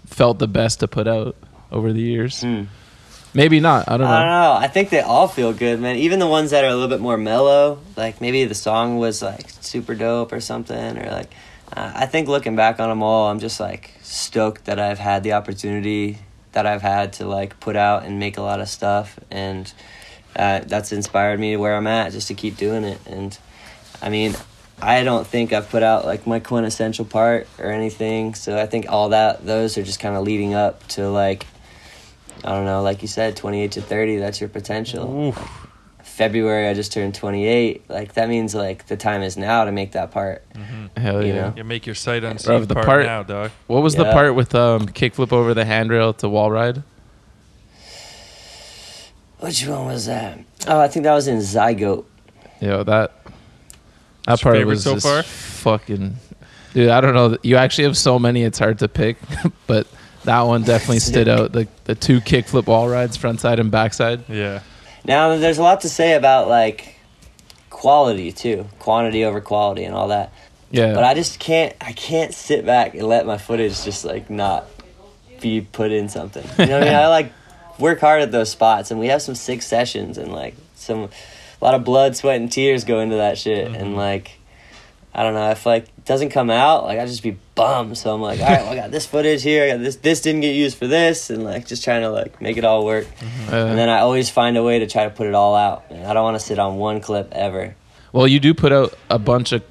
felt the best to put out over the years. Hmm. Maybe not. I don't know. I don't know. I think they all feel good, man. Even the ones that are a little bit more mellow, like maybe the song was like super dope or something, or like. Uh, I think looking back on them all, I'm just like stoked that I've had the opportunity that I've had to like put out and make a lot of stuff, and uh, that's inspired me to where I'm at, just to keep doing it. And I mean, I don't think I've put out like my quintessential part or anything, so I think all that those are just kind of leading up to like I don't know, like you said, 28 to 30, that's your potential. Oof. February, I just turned 28. Like, that means, like, the time is now to make that part. Hell You yeah. know? You make your sight Bro, unseen the part, part- now, dog. What was the part with um kickflip over the handrail to wall ride? Which one was that? Oh, I think that was in Zygote. Yo, that that What's part favorite was so just far? fucking. Dude, I don't know. You actually have so many; it's hard to pick. but that one definitely stood out. The the two kickflip wall rides, front side and backside. Yeah. Now, there's a lot to say about, like, quality, too. Quantity over quality and all that. Yeah, But I just can't, I can't sit back and let my footage just, like, not be put in something. You know what I mean? I, like, work hard at those spots, and we have some sick sessions, and, like, some, a lot of blood, sweat, and tears go into that shit. And, mm-hmm. like, I don't know, if, like, it doesn't come out, like, I just be bummed. So I'm like, all right, well, I got this footage here, I got this, this didn't get used for this, and, like, just trying to, like, make it all work. Uh, And then I always find a way to try to put it all out. And I don't want to sit on one clip ever. well, you do put out a bunch of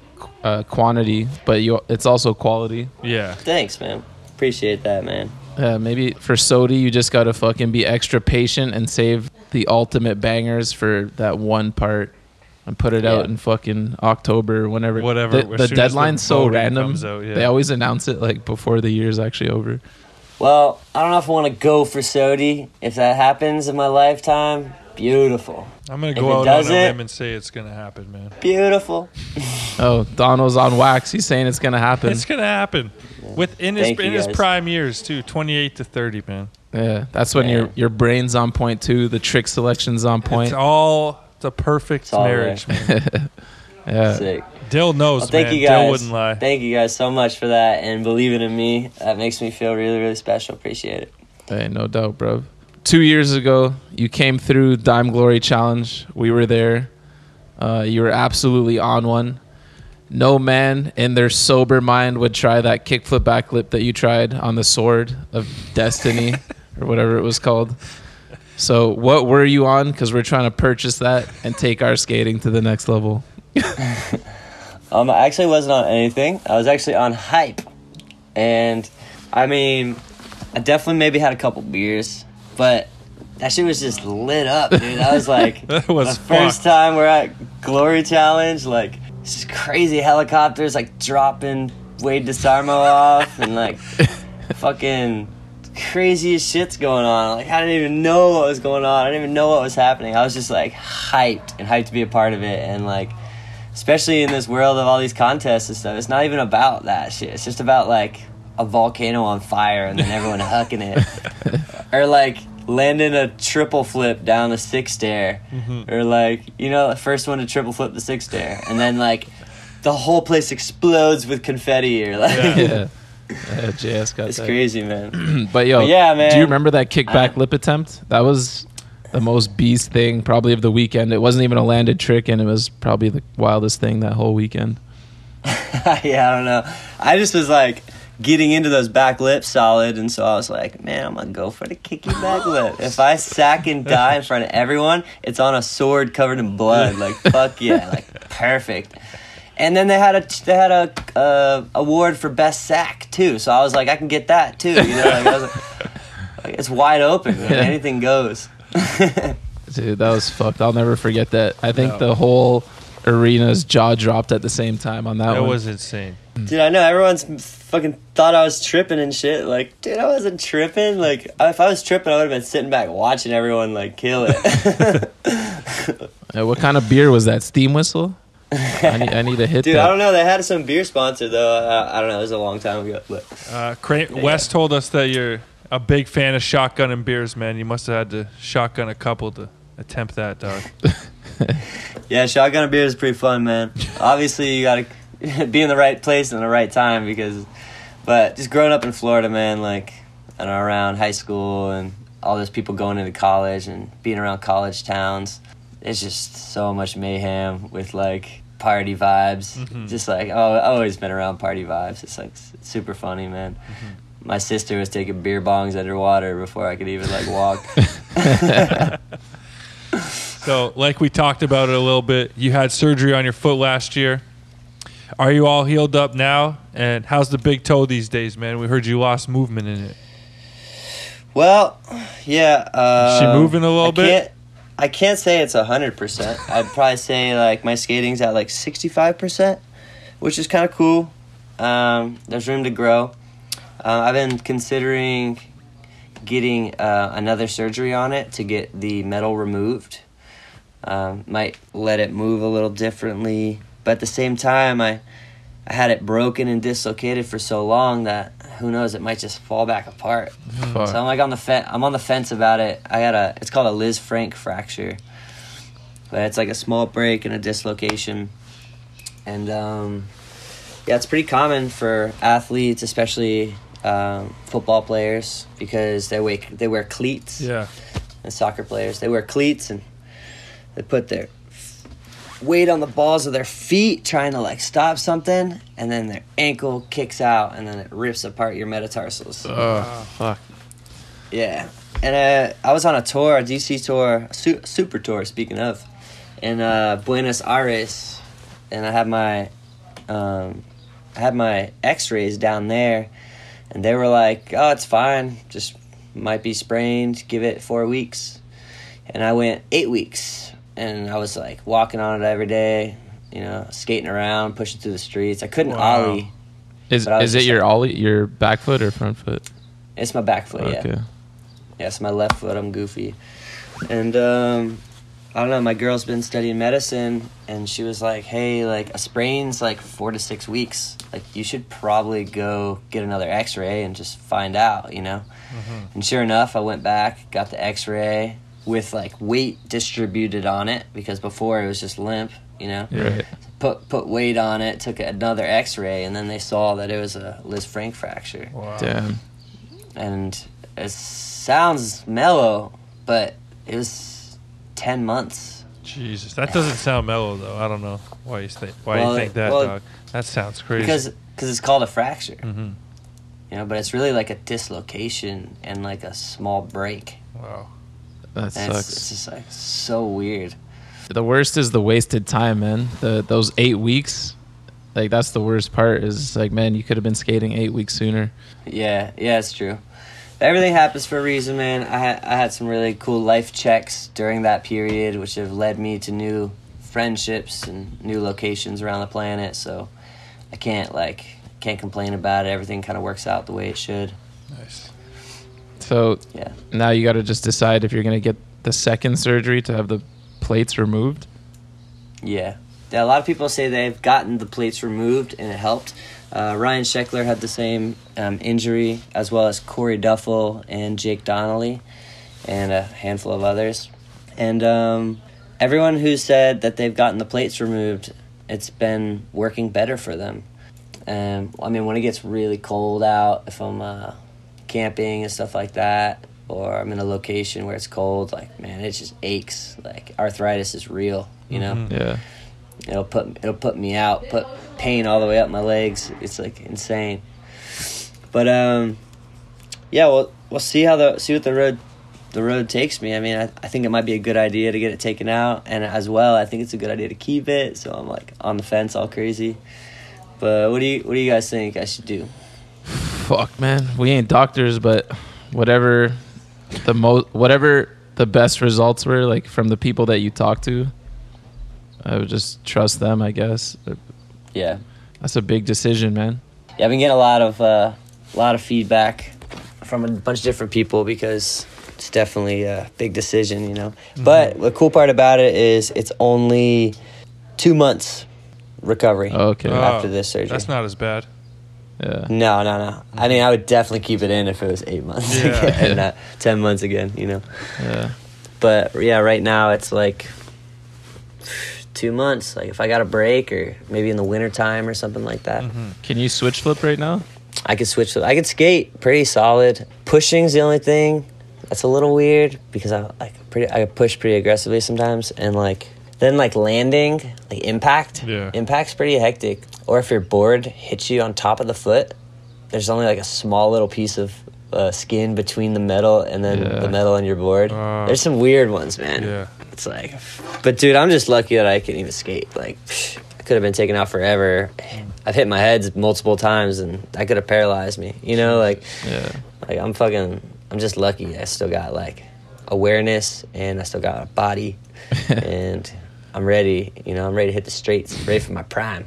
uh, quantity, but you it's also quality. Yeah. Thanks, man. Appreciate that, man. Uh, maybe for SOTY, you just gotta fucking be extra patient and save the ultimate bangers for that one part and put it out in fucking October, whenever. Whatever, The, the soon as the deadline's so random. out, yeah. They always announce it like before the year's actually over. Well, I don't know if I want to go for SOTY. If that happens in my lifetime, beautiful. I'm gonna go out on a doesn't- limb and say it's going to happen, man. Beautiful. Oh, Donald's on wax. He's saying it's gonna happen. It's going to happen. Within his, Thank in his prime years, too. 28 to 30, man. Yeah, that's when your your brain's on point too. The trick selection's on point. It's all it's a perfect all marriage, man. yeah, Sick. Dill knows, Well, thank man. you Dill guys. wouldn't lie. Thank you guys so much for that and believing in me. That makes me feel really, really special. Appreciate it. hey, no doubt, bro. Two years ago, you came through Dime Glory Challenge. We were there. Uh, you were absolutely on one. No man in their sober mind would try that kickflip backlip that you tried on the Sword of Destiny or whatever it was called. So, what were you on? Because we're trying to purchase that and take our skating to the next level. Um, I actually wasn't on anything. I was actually on hype, and I mean, I definitely maybe had a couple beers, but that shit was just lit up, dude. I was like, That was the first time we're at Glory Challenge, like this crazy helicopters like dropping Wade Desarmo off, and like fucking craziest shit's going on. Like I didn't even know what was going on. I didn't even know what was happening. I was just like hyped and hyped to be a part of it, and like especially in this world of all these contests and stuff, it's not even about that shit. It's just about like a volcano on fire and then everyone hucking it, or like landing a triple flip down the six stair, mm-hmm. or like you know the first one to triple flip the six stair, and then like the whole place explodes with confetti or like Yeah. yeah. JS got it's that. crazy, man. But yo, But yeah, man. Do you remember that kickback Uh, lip attempt? That was the most beast thing probably of the weekend. It wasn't even a landed trick, and it was probably the wildest thing that whole weekend. yeah, I don't know. I just was like getting into those back lips solid, and so I was like, man, I'm gonna go for the kicky back lip. If I sack and die in front of everyone, it's on a sword covered in blood. Like fuck yeah, like perfect. And then they had a they had a uh, award for best sack too, so I was like, I can get that too. You know, like, I was like, like, it's wide open. man. Yeah. Anything goes. Dude, that was fucked. I'll never forget that. I think No. the whole arena's jaw dropped at the same time on that That one. was insane. Dude, I know everyone's fucking thought I was tripping and shit. Like, dude, I wasn't tripping. Like, if I was tripping, I would have been sitting back watching everyone like kill it. What kind of beer was that? Steam whistle? I need, I need to hit dude, that. I don't know. They had some beer sponsor though. I, I don't know. It was a long time ago, but Uh, Cra- Wes told us that you're a big fan of shotgun and beers, man. You must have had to shotgun a couple to attempt that, dog. yeah, shotgun and beer is pretty fun, man. Obviously, you gotta be in the right place and the right time because. But just growing up in Florida, man, like, and around high school and all those people going into college and being around college towns, it's just so much mayhem with like party vibes. Just like oh, I've always been around party vibes. It's like super funny, man. My sister was taking beer bongs underwater before I could even like walk. So, like we talked about it a little bit, you had surgery on your foot last year. Are you all healed up now? And how's the big toe these days, man? We heard you lost movement in it. Well, yeah. Uh, She moving a little I bit? I can't say it's hundred percent. I'd probably say like my skating's at like sixty five percent, which is kind of cool. Um, there's room to grow. Uh, I've been considering getting uh, another surgery on it to get the metal removed. Um, might let it move a little differently, but at the same time, I I had it broken and dislocated for so long that who knows it might just fall back apart. Fuck. So I'm like on the fe- I'm on the fence about it. I got a it's called a Lisfranc fracture, but it's like a small break and a dislocation, and um, yeah, it's pretty common for athletes, especially um, football players, because they wear they wear cleats Yeah. and soccer players. They wear cleats and they put their weight on the balls of their feet trying to like stop something and then their ankle kicks out and then it rips apart your metatarsals. Oh, fuck. Yeah. And uh, I was on a tour, a DC tour, a su- super tour, speaking of, in uh, Buenos Aires, and I had my, um, I had my X-rays down there, and they were like, "Oh, it's fine, just might be sprained. Give it four weeks." And I went eight weeks, and I was like walking on it every day, you know, skating around, pushing through the streets. I couldn't Wow. ollie. Is But I was is it your like- ollie, your back foot or front foot? It's my back foot, Okay. yeah. Okay. Yes, my left foot. I'm goofy, and um, I don't know. My girl's been studying medicine, and she was like, "Hey, like a sprain's like four to six weeks. Like you should probably go get another X-ray and just find out, you know." And sure enough, I went back, got the X-ray with like weight distributed on it because before it was just limp, you know. Right. Put put weight on it, took another X-ray, and then they saw that it was a Lisfranc fracture Wow. Damn. and it sounds mellow, but it was ten months. Jesus, that doesn't sound mellow though. I don't know why you think why Well, you think that, well, dog. That sounds crazy. Because cause it's called a fracture, Mm-hmm. you know. But it's really like a dislocation and like a small break, wow. That and it's, sucks. it's just like so weird. the worst is the wasted time, man. The those eight weeks, like that's the worst part. Is like, man, you could have been skating eight weeks sooner. Yeah, yeah, it's true. Everything happens for a reason, man. I had I had some really cool life checks during that period, which have led me to new friendships and new locations around the planet. So I can't like can't complain about it. Everything kind of works out the way it should. Nice. So Yeah. now you got to just decide if you're gonna get the second surgery to have the plates removed. Yeah. Yeah, a lot of people say they've gotten the plates removed and it helped. Uh, Ryan Sheckler had the same um, injury, as well as Corey Duffel and Jake Donnelly, and a handful of others. And um, everyone who said that they've gotten the plates removed it's been working better for them. Um, I mean, when it gets really cold out, if I'm uh, camping and stuff like that, or I'm in a location where it's cold, like man, it just aches. Like arthritis is real, you know. Yeah. It'll put it'll put me out, put pain all the way up my legs. It's like insane. But um, yeah, we'll we'll see how the see what the road the road takes me. I mean, I, I think it might be a good idea to get it taken out, and as well, I think it's a good idea to keep it. So I'm like on the fence, all crazy. But what do you what do you guys think I should do? Fuck, man. We ain't doctors, but whatever the most, whatever the best results were, like from the people that you talked to, I would just trust them. I guess Yeah, that's a big decision, man. yeah. I've been getting a lot of uh, a lot of feedback from a bunch of different people because it's definitely a big decision, you know. But the cool part about it is it's only two months recovery Okay. after Oh, this surgery. That's not as bad. Yeah. No, no, no. I mean, I would definitely keep it in if it was eight months Yeah. again, and not ten months again. You know. Yeah. But yeah, right now it's like two months. Like if I got a break, or maybe in the winter time or something like that, mm-hmm. Can you switch flip right now? I could switch. To, I could skate pretty solid. Pushing's the only thing that's a little weird because I like pretty. I push pretty aggressively sometimes, and like then like landing, like impact. Yeah. Impact's pretty hectic. Or if your board hits you on top of the foot, there's only like a small little piece of uh, skin between the metal and then Yeah. the metal on your board. Ah. there's some weird ones, man. Yeah. It's like, but dude, I'm just lucky that I can even skate. Like, I could have been taken out forever. I've hit my heads multiple times, and that could have paralyzed me. You know, like, Yeah. like I'm fucking. I'm just lucky. I still got like awareness, and I still got a body, and I'm ready. You know, I'm ready to hit the straights, ready for my prime.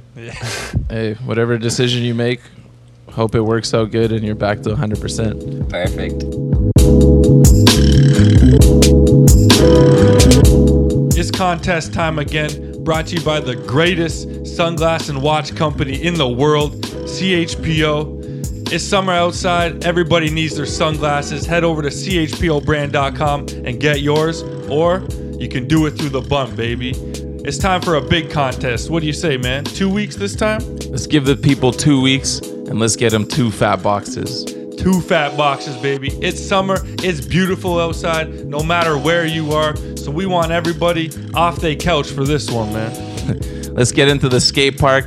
Hey, whatever decision you make, hope it works out good and you're back to 100%. Perfect. It's contest time again, brought to you by the greatest sunglass and watch company in the world, CHPO. It's summer outside, everybody needs their sunglasses. Head over to chpobrand.com and get yours, or you can do it through the bunt, baby. It's time for a big contest. What do you say, man? Two weeks this time? Let's give the people two weeks and let's get them two fat boxes. Two fat boxes, baby. It's summer. It's beautiful outside, no matter where you are. So we want everybody off their couch for this one, man. Let's get into the skate park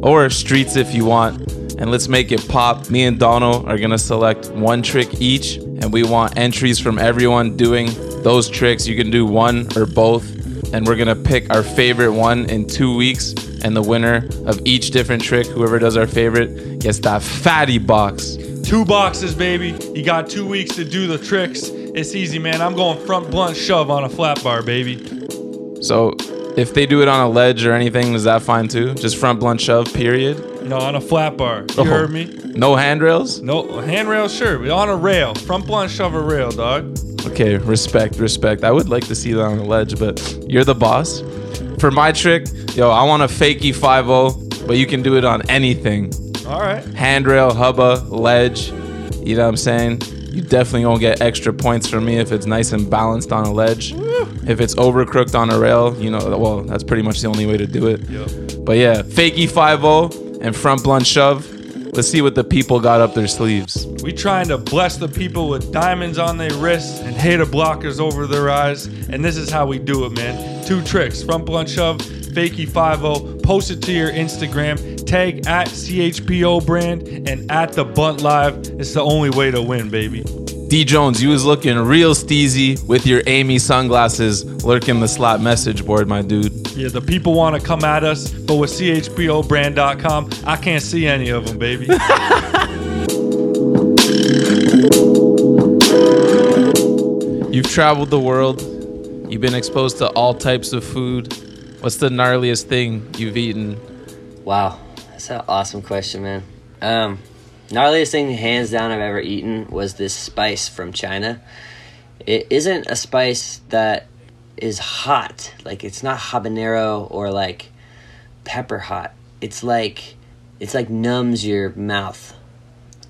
or streets if you want, and let's make it pop. Me and Donald are gonna select one trick each, and we want entries from everyone doing those tricks. You can do one or both, and we're gonna pick our favorite one in two weeks. And the winner of each different trick, whoever does our favorite, gets that fatty box. Two boxes, baby. You got two weeks to do the tricks. It's easy, man. I'm going front blunt shove on a flat bar, baby. So if they do it on a ledge or anything, is that fine too? Just front blunt shove, period. No, on a flat bar. You Oh. heard me? No handrails. No, handrails, sure. but On a rail. Front blunt shove a rail, dog. Okay, respect, respect. I would like to see that on the ledge, but you're the boss. For my trick, yo, I want a fakey 5 but you can do it on anything. All right. Handrail, hubba, ledge. You know what I'm saying? You definitely gonna get extra points from me if it's nice and balanced on a ledge. If it's overcrooked on a rail, you know, well, that's pretty much the only way to do it. Yep. But yeah, fakey 5 and front blunt shove. Let's see what the people got up their sleeves. We trying to bless the people with diamonds on their wrists and hater blockers over their eyes. And this is how we do it, man. Two tricks. Front blunt shove, fakey 5 Post it to your Instagram. Tag at CHPO brand and at the bunt live. It's the only way to win, baby. D Jones, you was looking real steezy with your Amy sunglasses lurking the Slap message board, my dude. Yeah, the people want to come at us, but with CHPObrand.com, I can't see any of them, baby. You've traveled the world. You've been exposed to all types of food. What's the gnarliest thing you've eaten? Wow, that's an awesome question, man. Um, gnarliest thing, hands down, I've ever eaten was this spice from China. It isn't a spice that is hot. Like it's not habanero or like pepper hot. It's like it's like numbs your mouth,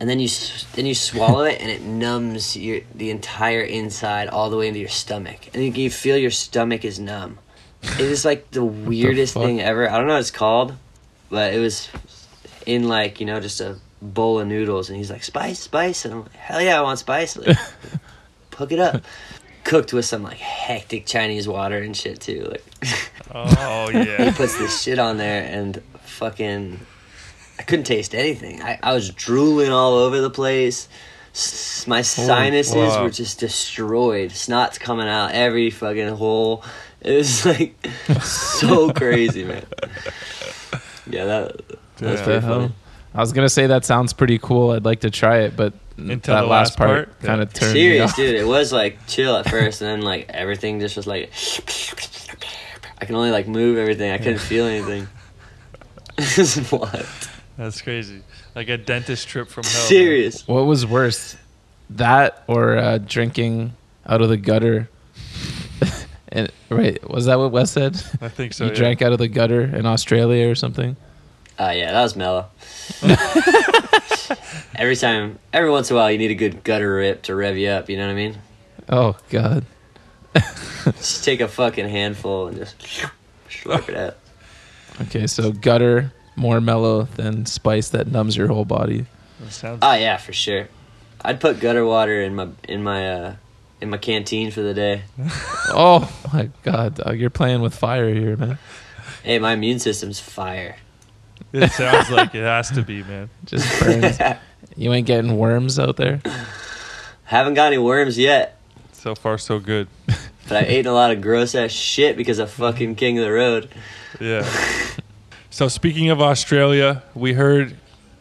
and then you then you swallow it, and it numbs your the entire inside all the way into your stomach, and you can feel your stomach is numb. It is like the weirdest fuck? thing ever. I don't know what it's called, but it was in like you know just a bowl of noodles, and he's like spice, spice, and I'm like hell yeah, I want spice. Like, hook it up. Cooked with some like hectic Chinese water and shit too. Like Oh yeah, he puts this shit on there and fucking I couldn't taste anything. I, I was drooling all over the place. S- my sinuses fuck. were just destroyed. Snot's coming out every fucking hole. It was like so crazy, man. Yeah, that that's Yeah. pretty funny. I was gonna say that sounds pretty cool. I'd like to try it, but Until that the last last part, part? kind Yeah. of turned me Serious, dude. It was like chill at first, and then like everything just was like. I can only like move everything. I couldn't feel anything. This is wild. That's crazy. Like a dentist trip from hell. man. Serious. What was worse, that or uh, drinking out of the gutter? and right, was that what Wes said? I think so. you yeah. drank out of the gutter in Australia or something? Oh yeah, that was mellow. every time, every once in a while, you need a good gutter rip to rev you up. You know what I mean? Oh God. Just take a fucking handful and just slurp it out. Okay, so gutter more mellow than spice that numbs your whole body. That sounds. Oh yeah, for sure. I'd put gutter water in my in my uh in my canteen for the day. Oh my God, dog, you're playing with fire here, man. Hey, my immune system's fire. It sounds like it has to be, man. Just burns. you ain't getting worms out there. Haven't got any worms yet, So far, so good. but I've eaten a lot of gross ass shit because of fucking King of the Road. Yeah. so speaking of Australia, we heard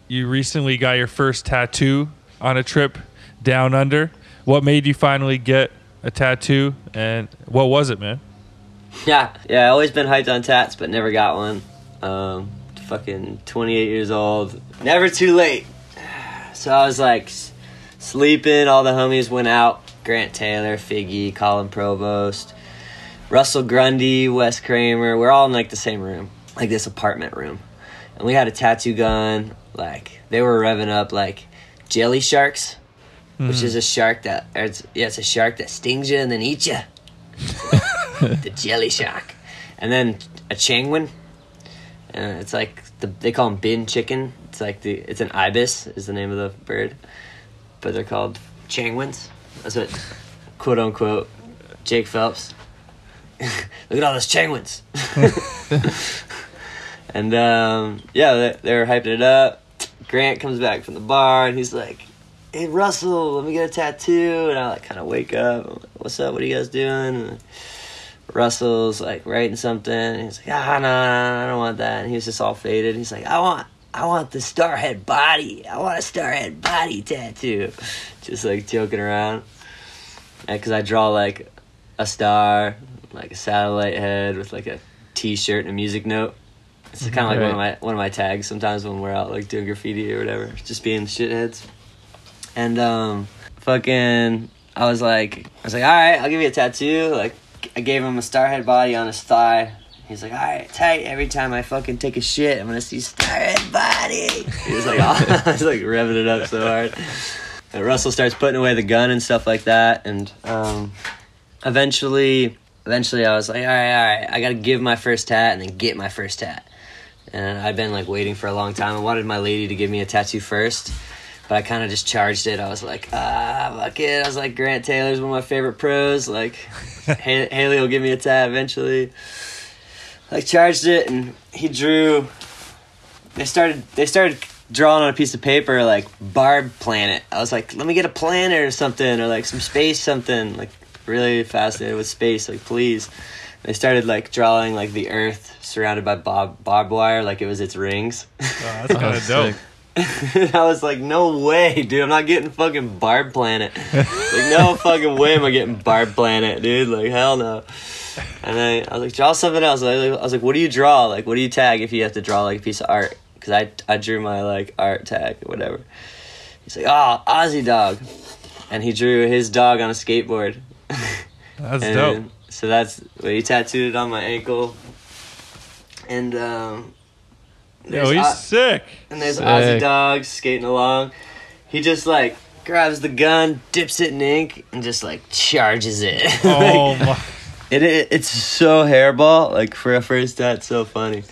you recently got your first tattoo on a trip down under. What made you finally get a tattoo, and what was it, man? Yeah, yeah. I always been hyped on tats, but never got one. Um, fucking 28 years old, never too late. So I was like s- sleeping. All the homies went out. Grant Taylor, Figgy, Colin Provost, Russell Grundy, Wes Kremer. We're all in like the same room, like this apartment room, and we had a tattoo gun. Like they were revving up like jelly sharks, which is hmm. a shark that, it's, yeah, it's a shark that stings you and then eats you the jelly shark, and then a changwin. And it's like the they call them bin chicken. It's like the it's an ibis is the name of the bird, but they're called changwins. That's what quote unquote Jake Phelps. Look at all those changwins. and um, yeah, they, they were hyping it up. Grant comes back from the bar and he's like, "Hey Russell, let me get a tattoo." And I like kind of wake up. Like, What's up? What are you guys doing? And Russell's like writing something. And he's like, ah, no, no, I don't want that. And he was just all faded. He's like, I want, I want the starhead body. I want a starhead body tattoo. Just like joking around. Because I draw like a star, like a satellite head with like a T-shirt and a music note. It's kind of like one of my one of my tags. Sometimes when we're out like doing graffiti or whatever, just being shitheads. And um, fucking, I was like, I was like, all right, I'll give you a tattoo. Like, I gave him a starhead body on his thigh. He's like, all right, tight. Every time I fucking take a shit, I'm gonna see starhead body. He was like, oh, was like revving it up so hard. And Russell starts putting away the gun and stuff like that, and um, eventually, eventually, I was like, all right, all right, I gotta give my first tat and then get my first tat. And I've been like waiting for a long time. I wanted my lady to give me a tattoo first, but I kind of just charged it. I was like, ah, fuck it. I was like, Grant Taylor's one of my favorite pros. Like, Haley will give me a tat eventually. Like, charged it, and he drew. They started. They started drawing on a piece of paper like barb planet. I was like, let me get a planet or something, or like some space something. Like, really fascinated with space. Like, please. They started like drawing like the Earth surrounded by bob- barbed wire, like it was its rings. Oh, that's kind of dope. I was like, no way, dude. I'm not getting fucking Barb Planet. like, no fucking way am I getting Barb Planet, dude. Like, hell no. And then I was like, draw something else. I was like, I was like, what do you draw? Like, what do you tag if you have to draw like a piece of art? Because I, I drew my like art tag or whatever. He's like, oh, Aussie dog. And he drew his dog on a skateboard. That's And dope. So that's well, he tattooed it on my ankle. And um Yo, there's he's Au- sick. and there's Sick. Aussie dogs skating along. He just like grabs the gun, dips it in ink, and just like charges it. Oh my. It, it it's so hairball. Like for a first tat, so funny.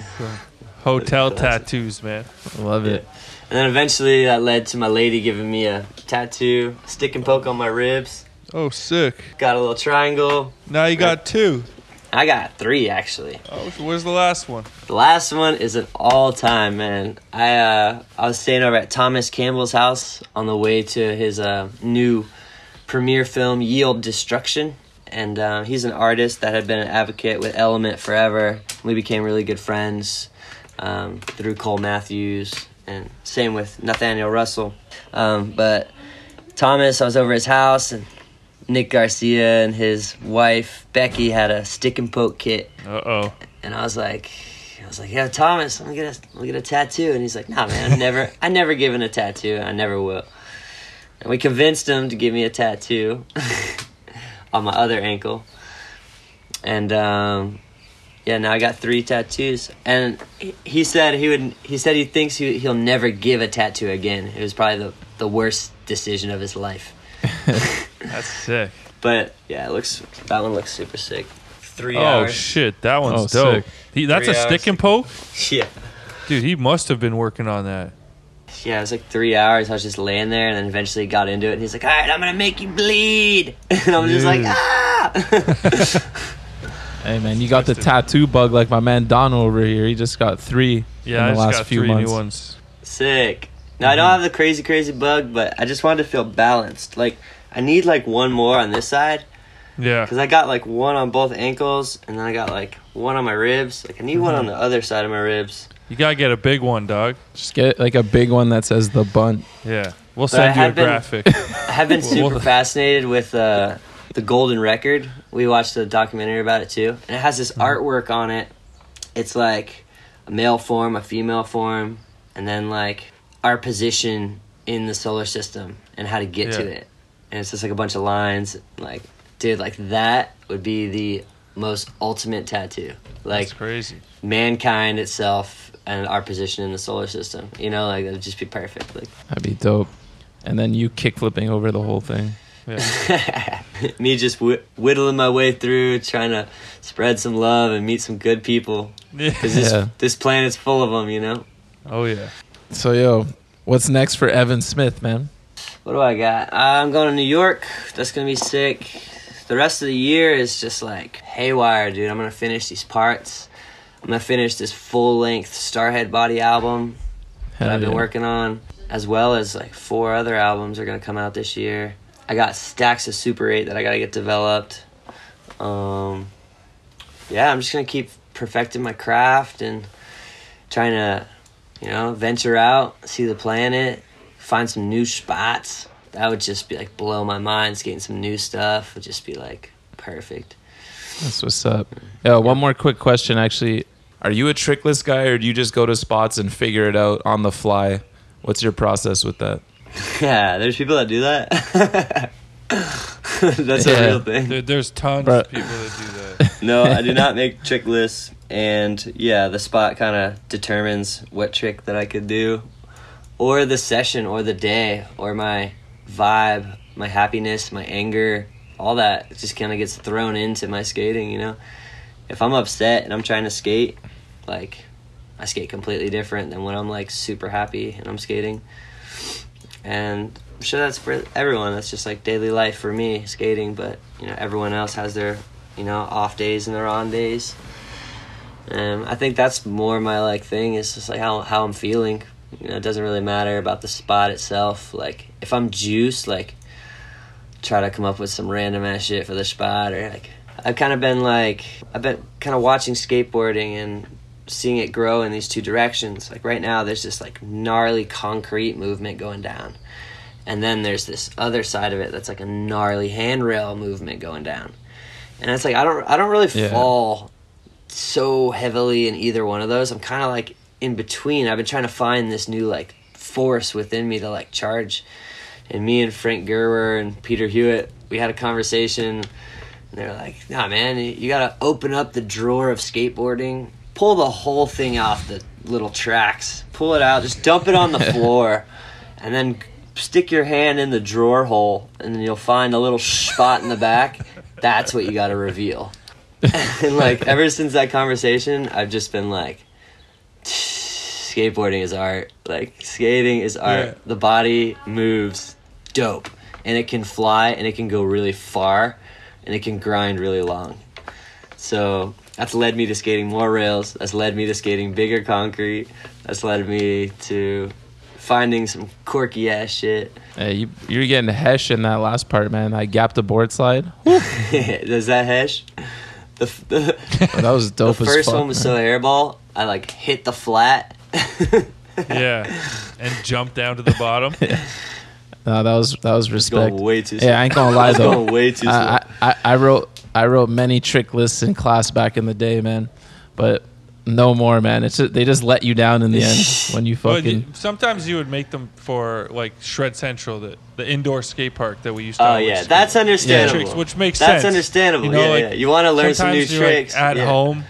Hotel tattoos, man. I love it. And then eventually that led to my lady giving me a tattoo, stick and poke on my ribs. Oh, sick. Got a little triangle. Now you got two. I got three actually. Oh, where's the last one? The last one is an all time man. I uh, I was staying over at Thomas Campbell's house on the way to his uh, new premiere film Yield Destruction, and uh, he's an artist that had been an advocate with Element forever. We became really good friends um, through Cole Matthews, and same with Nathaniel Russell. Um, but Thomas, I was over his house and. Nick Garcia and his wife Becky had a stick and poke kit Uh oh. and I was like, I was like, yeah, Thomas, let me get a let me get a tattoo. And he's like, nah, man, I never, I never given a tattoo. I never will. And we convinced him to give me a tattoo on my other ankle. And um, yeah, now I got three tattoos. And he- he said he would. He said he thinks he he'll never give a tattoo again. It was probably the the worst decision of his life. That's sick. But yeah, it looks that one looks super sick. Three Oh hours. Oh shit, that one's Oh, dope. sick. He, that's Three a stick hours. and poke, yeah. dude. He must have been working on that. Yeah, it was like three hours. I was just laying there, and then eventually got into it. And he's like, "All right, I'm gonna make you bleed," and I'm just like, "Ah!" Hey man, you got the tattoo bug like my man Don over here. He just got three Yeah, I in the just last got few three months. new ones. Sick. Now I don't have the crazy, crazy bug, but I just wanted to feel balanced. Like I need like one more on this side Yeah, because I got like one on both ankles, and then I got like one on my ribs. Like I need one on the other side of my ribs. you gotta get a big one, dog. Just get like a big one that says the bunt. Yeah, we'll But I send you a have been- graphic. I have been super fascinated with uh, the Golden Record. We watched a documentary about it too, and it has this artwork on it. It's like a male form, a female form, and then like our position in the solar system and how to get to it. And it's just like a bunch of lines. Like, dude, like that would be the most ultimate tattoo. Like That's crazy. mankind itself and our position in the solar system. You know, like that'd just be perfect. Like. That'd be dope. And then you kick flipping over the whole thing. Yeah. me just wh- whittling my way through, trying to spread some love and meet some good people. Because this Yeah. this planet's full of them, you know. Oh yeah. So yo, what's next for Evan Smith, man? What do I got? I'm going to New York. That's gonna be sick. The rest of the year is just like haywire, dude. I'm gonna finish these parts. I'm gonna finish this full length Starhead Body album that I've been yeah. working on, as well as like four other albums are gonna come out this year. I got stacks of Super 8 that I gotta get developed. Um, yeah, I'm just gonna keep perfecting my craft and trying to, you know, venture out, see the planet, find some new spots. That would just be like blow my mind. Getting some new stuff would just be like perfect. That's what's up. Yeah, one more quick question actually. Are you a trickless guy or do you just go to spots and figure it out on the fly? What's your process with that? Yeah, there's people that do that. That's Yeah. a real thing. There, there's tons Bruh. of people that do that. No, I do not make trick lists, and yeah, the spot kind of determines what trick that I could do, or the session, or the day, or my vibe, my happiness, my anger, all that just kind of gets thrown into my skating. You know, if I'm upset and I'm trying to skate, like I skate completely different than when I'm like super happy and I'm skating. And I'm sure that's for everyone. That's just like daily life for me, skating. But you know, everyone else has their you know off days and their on days. And I think that's more my like thing. Is just like how how I'm feeling. You know, it doesn't really matter about the spot itself. Like if I'm juiced, like try to come up with some random ass shit for the spot or like I've kind of been like I've been kind of watching skateboarding and seeing it grow in these two directions. Like right now there's this like gnarly concrete movement going down. And then there's this other side of it that's like a gnarly handrail movement going down. And it's like I don't I don't really Yeah. fall so heavily in either one of those. I'm kind of like in between. I've been trying to find this new like force within me to like charge. And me and Frank Gerwer and Peter Hewitt, we had a conversation. And they're like, "Nah, man, you gotta open up the drawer of skateboarding, pull the whole thing off the little tracks, pull it out, just dump it on the floor, and then stick your hand in the drawer hole, and then you'll find a little spot in the back. That's what you gotta reveal." and like ever since that conversation, I've just been like, skateboarding is art. Like skating is art. Yeah. The body moves dope, and it can fly, and it can go really far, and it can grind really long. So that's led me to skating more rails. That's led me to skating bigger concrete. That's led me to finding some quirky ass shit. Hey, you, you're getting hesh in that last part, man. I gapped a board slide. Does that hesh? The, the, Oh, that was the dope as first fuck. one was man. so hairball. I like hit the flat. Yeah, and jump down to the bottom. No, that was that was going respect. way too Yeah, I ain't gonna lie though. going way too slow. I, I, I wrote I wrote many trick lists in class back in the day, man. But no more, man. It's just, they just let you down in the end when you But fucking. you- sometimes you would make them for like Shred Central, the, the indoor skate park that we used to. Oh always yeah, skate. that's understandable. tricks, which makes That's sense. understandable. You know, yeah, like, yeah. You want to learn some new sometimes you're, like, tricks at yeah. home.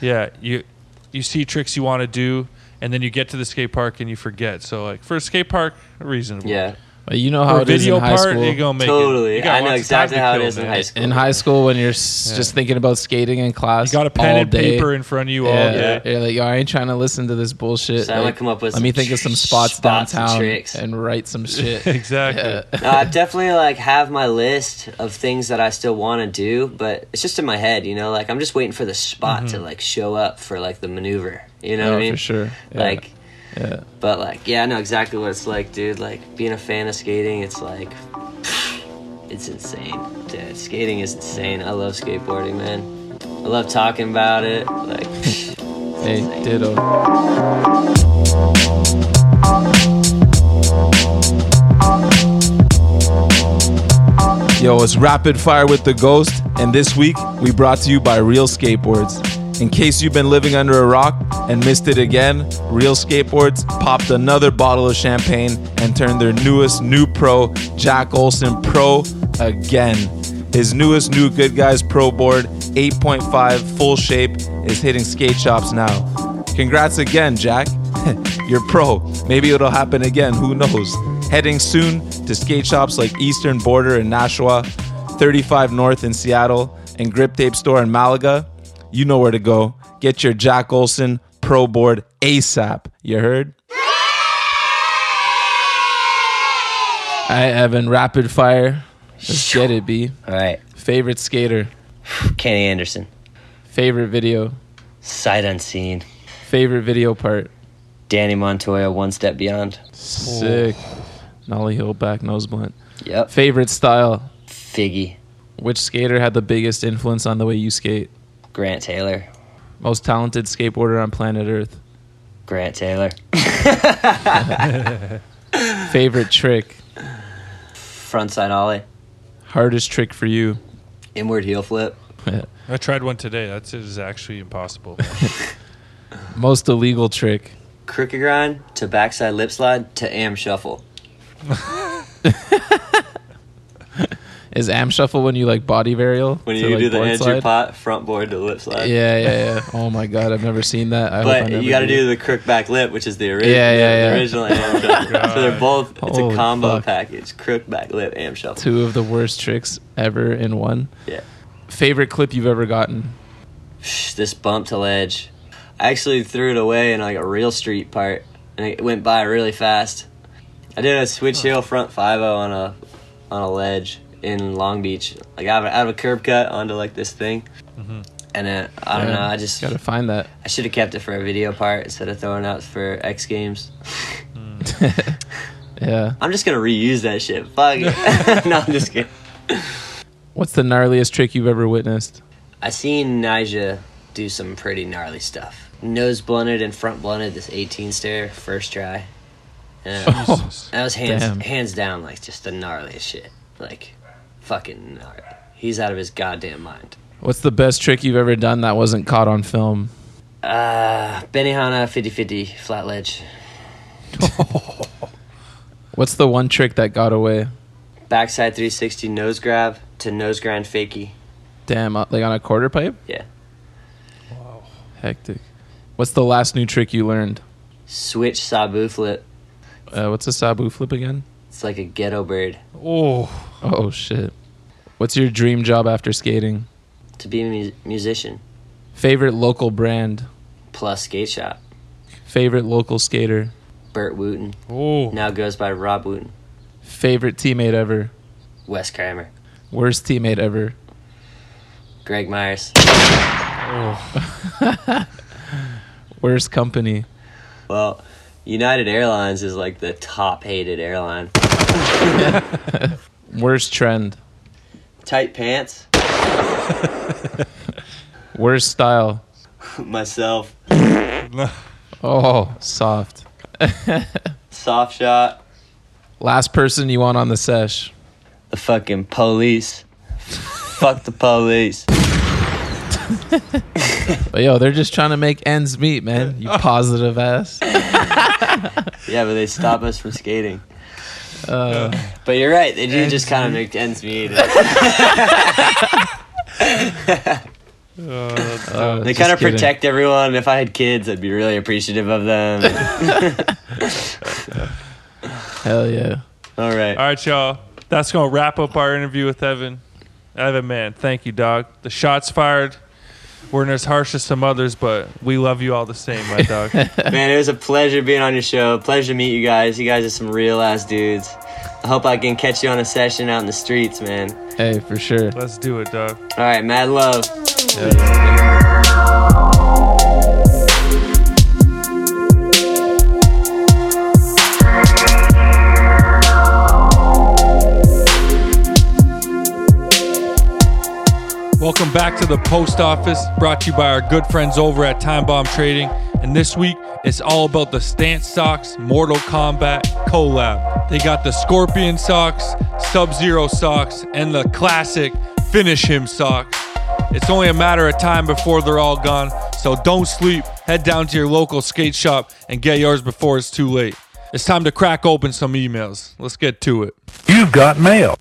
Yeah, you you see tricks you want to do, and then you get to the skate park and you forget. So like for a skate park, reasonable. Yeah, you know how a it is video in high part, school. you gonna make it. totally. You I know lots of time exactly how it is in high school. in high school when you're s Yeah. just thinking about skating in class. You got a pen all and day. paper in front of you all Yeah, day. you're like, yo, I ain't trying to listen to this bullshit. So I'm gonna come up with let me some think of some spots, spots downtown tricks. and write some shit. Exactly. Yeah. no, I definitely like have my list of things that I still want to do, but it's just in my head, you know. Like I'm just waiting for the spot to mm-hmm. like show up for like the maneuver. You know Oh, what I mean? for sure. Yeah. Like, yeah. but like, yeah, I know exactly what it's like, dude. Like being a fan of skating, it's like, it's insane, dude. Skating is insane. I love skateboarding, man. I love talking about it. Like, Hey, ditto. Yo, it's Rapid Fire with the Ghost, and this week we brought to you by Real Skateboards. In case you've been living under a rock and missed it again, Real Skateboards popped another bottle of champagne and turned their newest new pro, Jack Olson Pro, again. His newest new Good Guys Pro board, 8.5 full shape, is hitting skate shops now. Congrats again, Jack. You're pro. Maybe it'll happen again. Who knows? Heading soon to skate shops like Eastern Boarder in Nashua, 35 North in Seattle, and Grip Tape Store in Malaga. You know where to go. Get your Jack Olson Pro board ASAP. You heard? All right, Evan, rapid fire. Let's get it, B. all right, Favorite skater, Kenny Anderson, favorite video, sight unseen. favorite video part. Danny Montoya, one step beyond. Sick. Nollie Hill back nose blunt. Yep, Favorite style. Figgy, Which skater had the biggest influence on the way you skate? Grant Taylor, Most talented skateboarder on planet Earth. Grant Taylor, Favorite trick. frontside ollie, Hardest trick for you. inward heel flip. I tried one today. That's actually impossible. Most illegal trick. crooked grind to backside lip slide to am shuffle. Is am shuffle when you like body varial? When you like, do the Andrew slide? pot front board to lip slide. Yeah, yeah, yeah. Oh my god, I've never seen that. I hope I But never you got to do the crook back lip, which is the original. Yeah, yeah, the yeah. original am shuffle. Oh so they're both. It's Holy a combo fuck. package: crook back lip, am shuffle. two of the worst tricks ever in one. Yeah. Favorite clip you've ever gotten? This bump to ledge. I actually threw it away in like a real street part, and it went by really fast. I did a switch heel front five oh on a on a ledge in Long Beach, like out of, out of a curb cut onto like this thing. Mm-hmm. And then I don't Yeah, know. I just gotta find that. I should have kept it for a video part instead of throwing out for X Games. Mm. Yeah. I'm just gonna reuse that shit. Fuck it. no, I'm just kidding. What's the gnarliest trick you've ever witnessed? I seen Nyjah do some pretty gnarly stuff. Nose blunted and front blunted this 18 stair first try. And that was- oh. Jesus. that was hands Damn. hands down like just the gnarliest shit. Like fucking gnarly. He's out of his goddamn mind. What's the best trick you've ever done that wasn't caught on film? Uh Benihana 50-50 flat ledge. What's the one trick that got away? Backside 360 nose grab to nose grind fakie. Damn, uh, like on a quarter pipe? Yeah. Wow. Hectic. What's the last new trick you learned? Switch sabu flip. Uh, what's a sabu flip again? It's like a ghetto bird. Oh, Oh shit. What's your dream job after skating? to be a mu- musician. Favorite local brand. Plus skate shop. Favorite local skater. Burt Wooten Oh, now goes by Rob Wooten. Favorite teammate ever. Wes Kremer. Worst teammate ever. Greg Myers. Worst company. Well, United Airlines is like the top hated airline. Worst trend. Tight pants. Worst style. Myself. Oh, soft. Soft shot. Last person you want on the sesh. The fucking police. Fuck the police. But yo, they're just trying to make ends meet, man. You positive ass. Yeah, but they stop us from skating. Uh, But you're right. They do just kind of make ends meet. uh, They kind of kidding. protect everyone. If I had kids, I'd be really appreciative of them. Hell yeah. All right. all right, y'all. That's gonna wrap up our interview with Evan. Evan, man, thank you, dog. The shots fired weren't as harsh as some others, but we love you all the same, my dog. Man, it was a pleasure being on your show. Pleasure to meet you guys. You guys are some real ass dudes. I hope I can catch you on a session out in the streets, man. Hey, for sure. Let's do it, dog. All right, mad love. Welcome back to the post office, brought to you by our good friends over at Time Bomb Trading. And this week, it's all about the Stance Socks Mortal Kombat collab. They got the Scorpion socks, Sub Zero socks, and the classic Finish Him socks. It's only a matter of time before they're all gone, so don't sleep. Head down to your local skate shop and get yours before it's too late. It's time to crack open some emails. Let's get to it. You've got mail.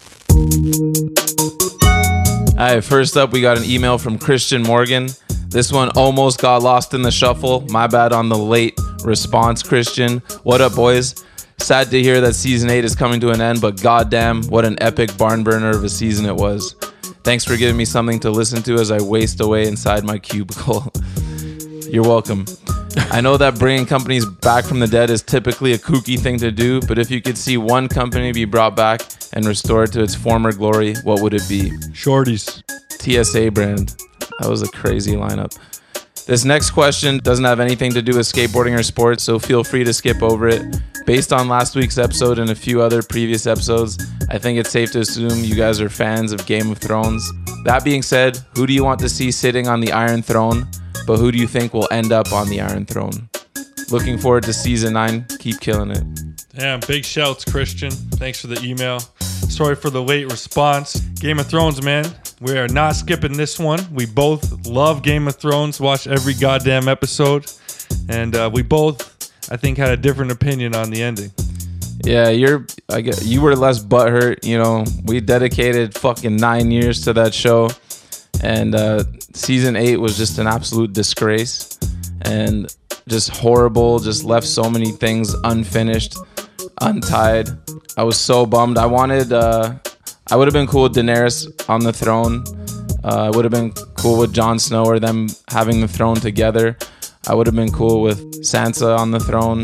All right, first up, we got an email from Christian Morgan. This one almost got lost in the shuffle. My bad on the late response, Christian. What up, boys? Sad to hear that season 8 is coming to an end, but goddamn, what an epic barn burner of a season it was. Thanks for giving me something to listen to as I waste away inside my cubicle. You're welcome. I know that bringing companies back from the dead is typically a kooky thing to do, but if you could see one company be brought back and restored to its former glory, what would it be? Shorties. TSA brand. That was a crazy lineup. This next question doesn't have anything to do with skateboarding or sports, so feel free to skip over it. Based on last week's episode and a few other previous episodes, I think it's safe to assume you guys are fans of Game of Thrones. That being said, who do you want to see sitting on the Iron Throne? But who do you think will end up on the Iron Throne? Looking forward to season 9. Keep killing it. Damn, big shouts, Christian. Thanks for the email. Sorry for the late response. Game of Thrones, man. We are not skipping this one. We both love Game of Thrones, watch every goddamn episode. And uh, we both, I think, had a different opinion on the ending. Yeah, you're. I guess you were less butthurt. You know, we dedicated fucking nine years to that show, and uh, season eight was just an absolute disgrace, and just horrible. Just left so many things unfinished, untied. I was so bummed. I wanted. Uh, I would have been cool with Daenerys on the throne. Uh, I would have been cool with Jon Snow or them having the throne together. I would have been cool with Sansa on the throne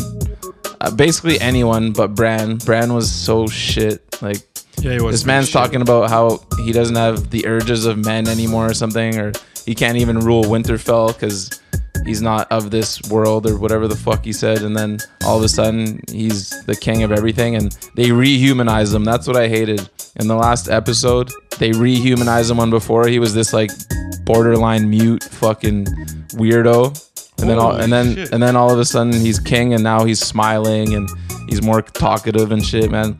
uh, basically anyone but Bran. Bran was so shit. Like Yeah, he was this man's shit. talking about how he doesn't have the urges of men anymore or something, or he can't even rule Winterfell because he's not of this world or whatever the fuck he said. And then all of a sudden he's the king of everything, and they rehumanize him. That's what I hated in the last episode. They rehumanized him on before he was this like borderline mute fucking weirdo. And then, all, and then, shit. and then all of a sudden, he's king, and now he's smiling, and he's more talkative and shit, man.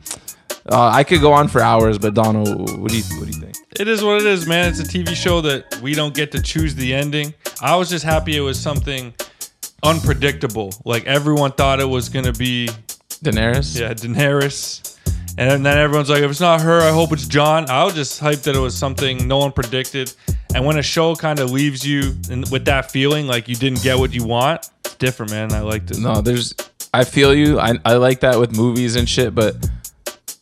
Uh, I could go on for hours, but Donald, what do you, what do you think? It is what it is, man. It's a TV show that we don't get to choose the ending. I was just happy it was something unpredictable. Like everyone thought it was gonna be Daenerys? yeah, Daenerys. And then everyone's like, if it's not her, I hope it's Jon. I was just hyped that it was something no one predicted. And when a show kind of leaves you in, with that feeling, like you didn't get what you want, it's different, man. I liked it. No, there's. I feel you. I, I like that with movies and shit, but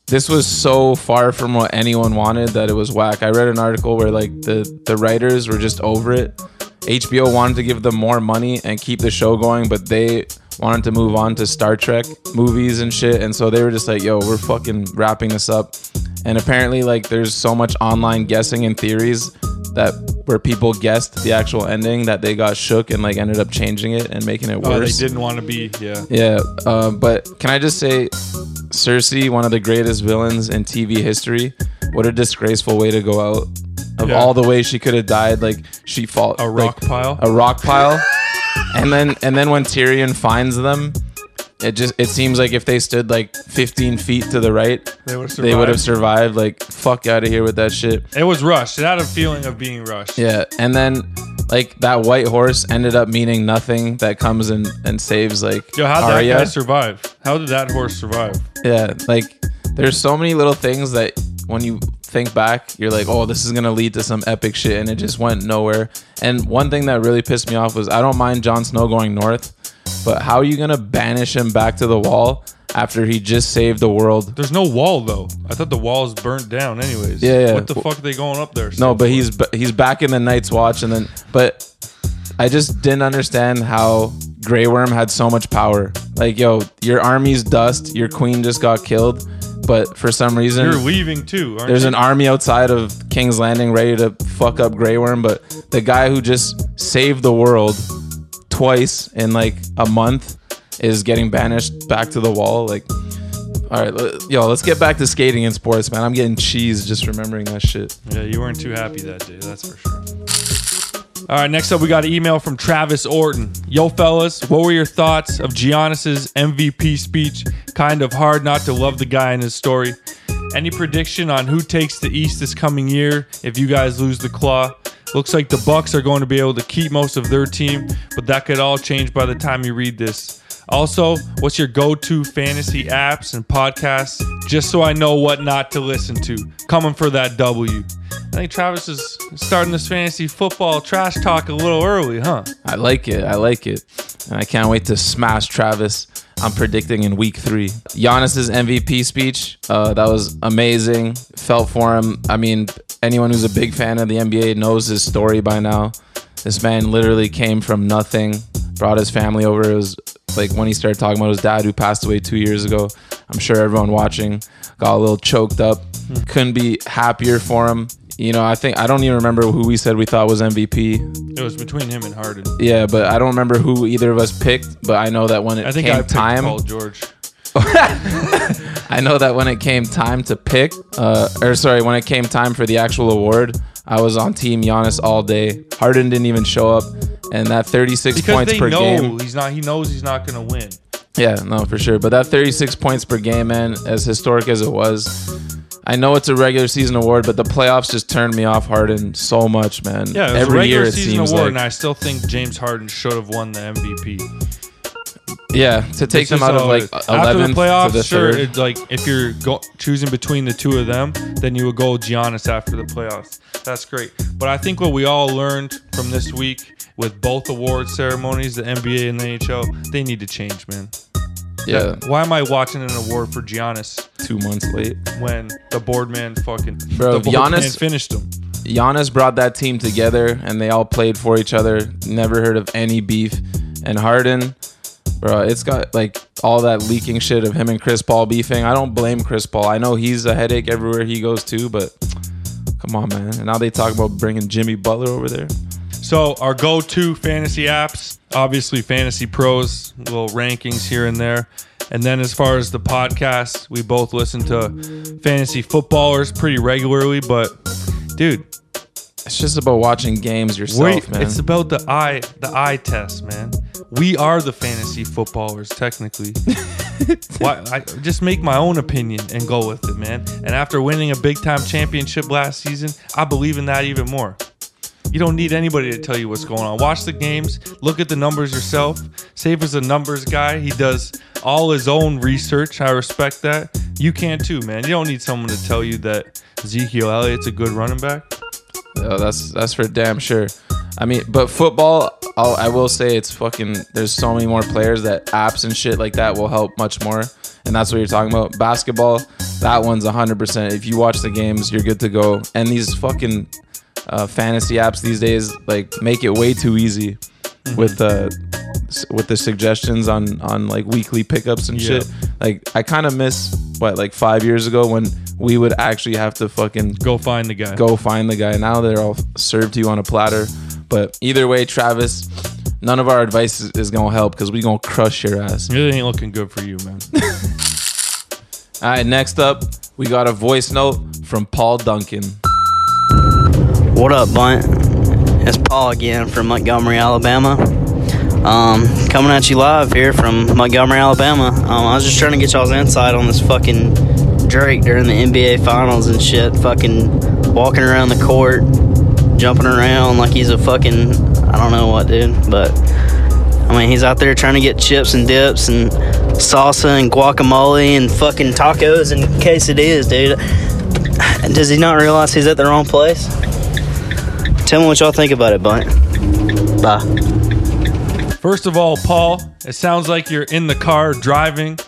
this was so far from what anyone wanted that it was whack. I read an article where like the the writers were just over it. HBO wanted to give them more money and keep the show going, but they wanted to move on to Star Trek movies and shit, and so they were just like, "Yo, we're fucking wrapping this up." And apparently, like, there's so much online guessing and theories that where people guessed the actual ending that they got shook and like ended up changing it and making it worse. Oh, they didn't want to be. Yeah. Yeah, uh, but can I just say, Cersei, one of the greatest villains in TV history. What a disgraceful way to go out. Of Yeah. all the ways she could have died, like she fall A rock like, pile. a rock pile, and then and then when Tyrion finds them, it just it seems like if they stood like 15 feet to the right, They would've they would have survived. Like fuck out of here with that shit. It was rushed. It had a feeling of being rushed. Yeah, and then like that white horse ended up meaning nothing. That comes and and saves like Yo, how'd Arya. that guy survive? How did that horse survive? Yeah, like there's so many little things that when you think back, you're like, oh, this is gonna lead to some epic shit, and it just went nowhere. And one thing that really pissed me off was I don't mind Jon Snow going north, but how are you gonna banish him back to the wall after he just saved the world? There's no wall though. I thought the wall's burnt down anyways. Yeah, yeah. What the fuck are they going up there? No, but he's he's back in the Night's Watch, and then but I just didn't understand how Grey Worm had so much power. Like, yo, your army's dust, your queen just got killed, but for some reason You're leaving too, aren't There's you? an army outside of King's Landing ready to fuck up Grey Worm, but the guy who just saved the world twice in like a month is getting banished back to the wall. Like, all right, yo, let's get back to skating and sports, man. I'm getting cheese just remembering that shit. Yeah, you weren't too happy that day, that's for sure. All right, next up, we got an email from Travis Orton. Yo, fellas, what were your thoughts of Giannis's MVP speech? Kind of hard not to love the guy and his story. Any prediction on who takes the East this coming year if you guys lose the claw? Looks like the Bucks are going to be able to keep most of their team, but that could all change by the time you read this. Also, what's your go-to fantasy apps and podcasts just so I know what not to listen to? Coming for that W. I think Travis is starting this fantasy football trash talk a little early, huh? I like it. I like it. And I can't wait to smash Travis. I'm predicting in week three. Giannis's MVP speech, uh, that was amazing. Felt for him. I mean, anyone who's a big fan of the NBA knows his story by now. This man literally came from nothing, brought his family over. It was like when he started talking about his dad who passed away two years ago. I'm sure everyone watching got a little choked up. Couldn't be happier for him. You know, I think I don't even remember who we said we thought was MVP. It was between him and Harden. Yeah, but I don't remember who either of us picked. But I know that when it I think came I picked time, Paul George. I know that when it came time to pick, uh, or sorry, when it came time for the actual award, I was on Team Giannis all day. Harden didn't even show up, and that 36 Because points they per know game. he's not. He knows he's not going to win. Yeah, no, for sure. But that 36 points per game, man, as historic as it was, I know it's a regular season award, but the playoffs just turned me off Harden so much, man. Yeah, it was a every regular year it season seems award, like. and I still think James Harden should have won the MVP. Yeah, to take It's them just out of how like it is. after the 11th playoffs. to the sure, third. it's like if you're go- choosing between the two of them, then you would go Giannis after the playoffs. That's great. But I think what we all learned from this week with both award ceremonies, the NBA and the NHL, they need to change, man. yeah, Why am I watching an award for Giannis two months late. when the board man fucking Bro, the board Giannis- man finished him? Giannis brought that team together and they all played for each other. Never heard of any beef. And Harden, bro, it's got like all that leaking shit of him and Chris Paul beefing. I don't blame Chris Paul. I know he's a headache everywhere he goes to, but come on, man. And now they talk about bringing Jimmy Butler over there. So our go-to fantasy apps, obviously Fantasy Pros, little rankings here and there. And then as far as the podcast, we both listen to fantasy footballers pretty regularly. But dude, It's just about watching games yourself, wait, man. it's about the eye, the eye test, man. We are the fantasy footballers, technically. Why? I just make my own opinion and go with it, man. And after winning a big time championship last season, I believe in that even more. You don't need anybody to tell you what's going on. Watch the games, look at the numbers yourself. Save is a numbers guy. He does all his own research. I respect that. You can too, man. You don't need someone to tell you that Ezekiel Elliott's a good running back. Oh, that's that's for damn sure. I mean, but football, I'll, I will say it's fucking. There's so many more players that apps and shit like that will help much more, and that's what you're talking about. Basketball, that one's 100%. If you watch the games, you're good to go. And these fucking uh, fantasy apps these days like make it way too easy with uh with the suggestions on on like weekly pickups and Yeah. shit. Like I kind of miss what like 5 years ago when we would actually have to fucking Go find the guy. go find the guy. Now they're all served to you on a platter. But either way, Travis, none of our advice is, is gonna help because we gonna crush your ass. It ain't looking good for you, man. All right, next up, we got a voice note from Paul Duncan. What up, Bunt? It's Paul again from Montgomery, Alabama. Um, coming at you live here from Montgomery, Alabama. Um, I was just trying to get y'all's insight on this fucking Drake during the NBA Finals and shit. Fucking walking around the court, jumping around like he's a fucking I don't know what, dude. But I mean, he's out there trying to get chips and dips and salsa and guacamole and fucking tacos and quesadillas, dude. Does he not realize he's at the wrong place? Tell me what y'all think about it, Bunt. Bye. First of all, Paul, it sounds like you're in the car driving.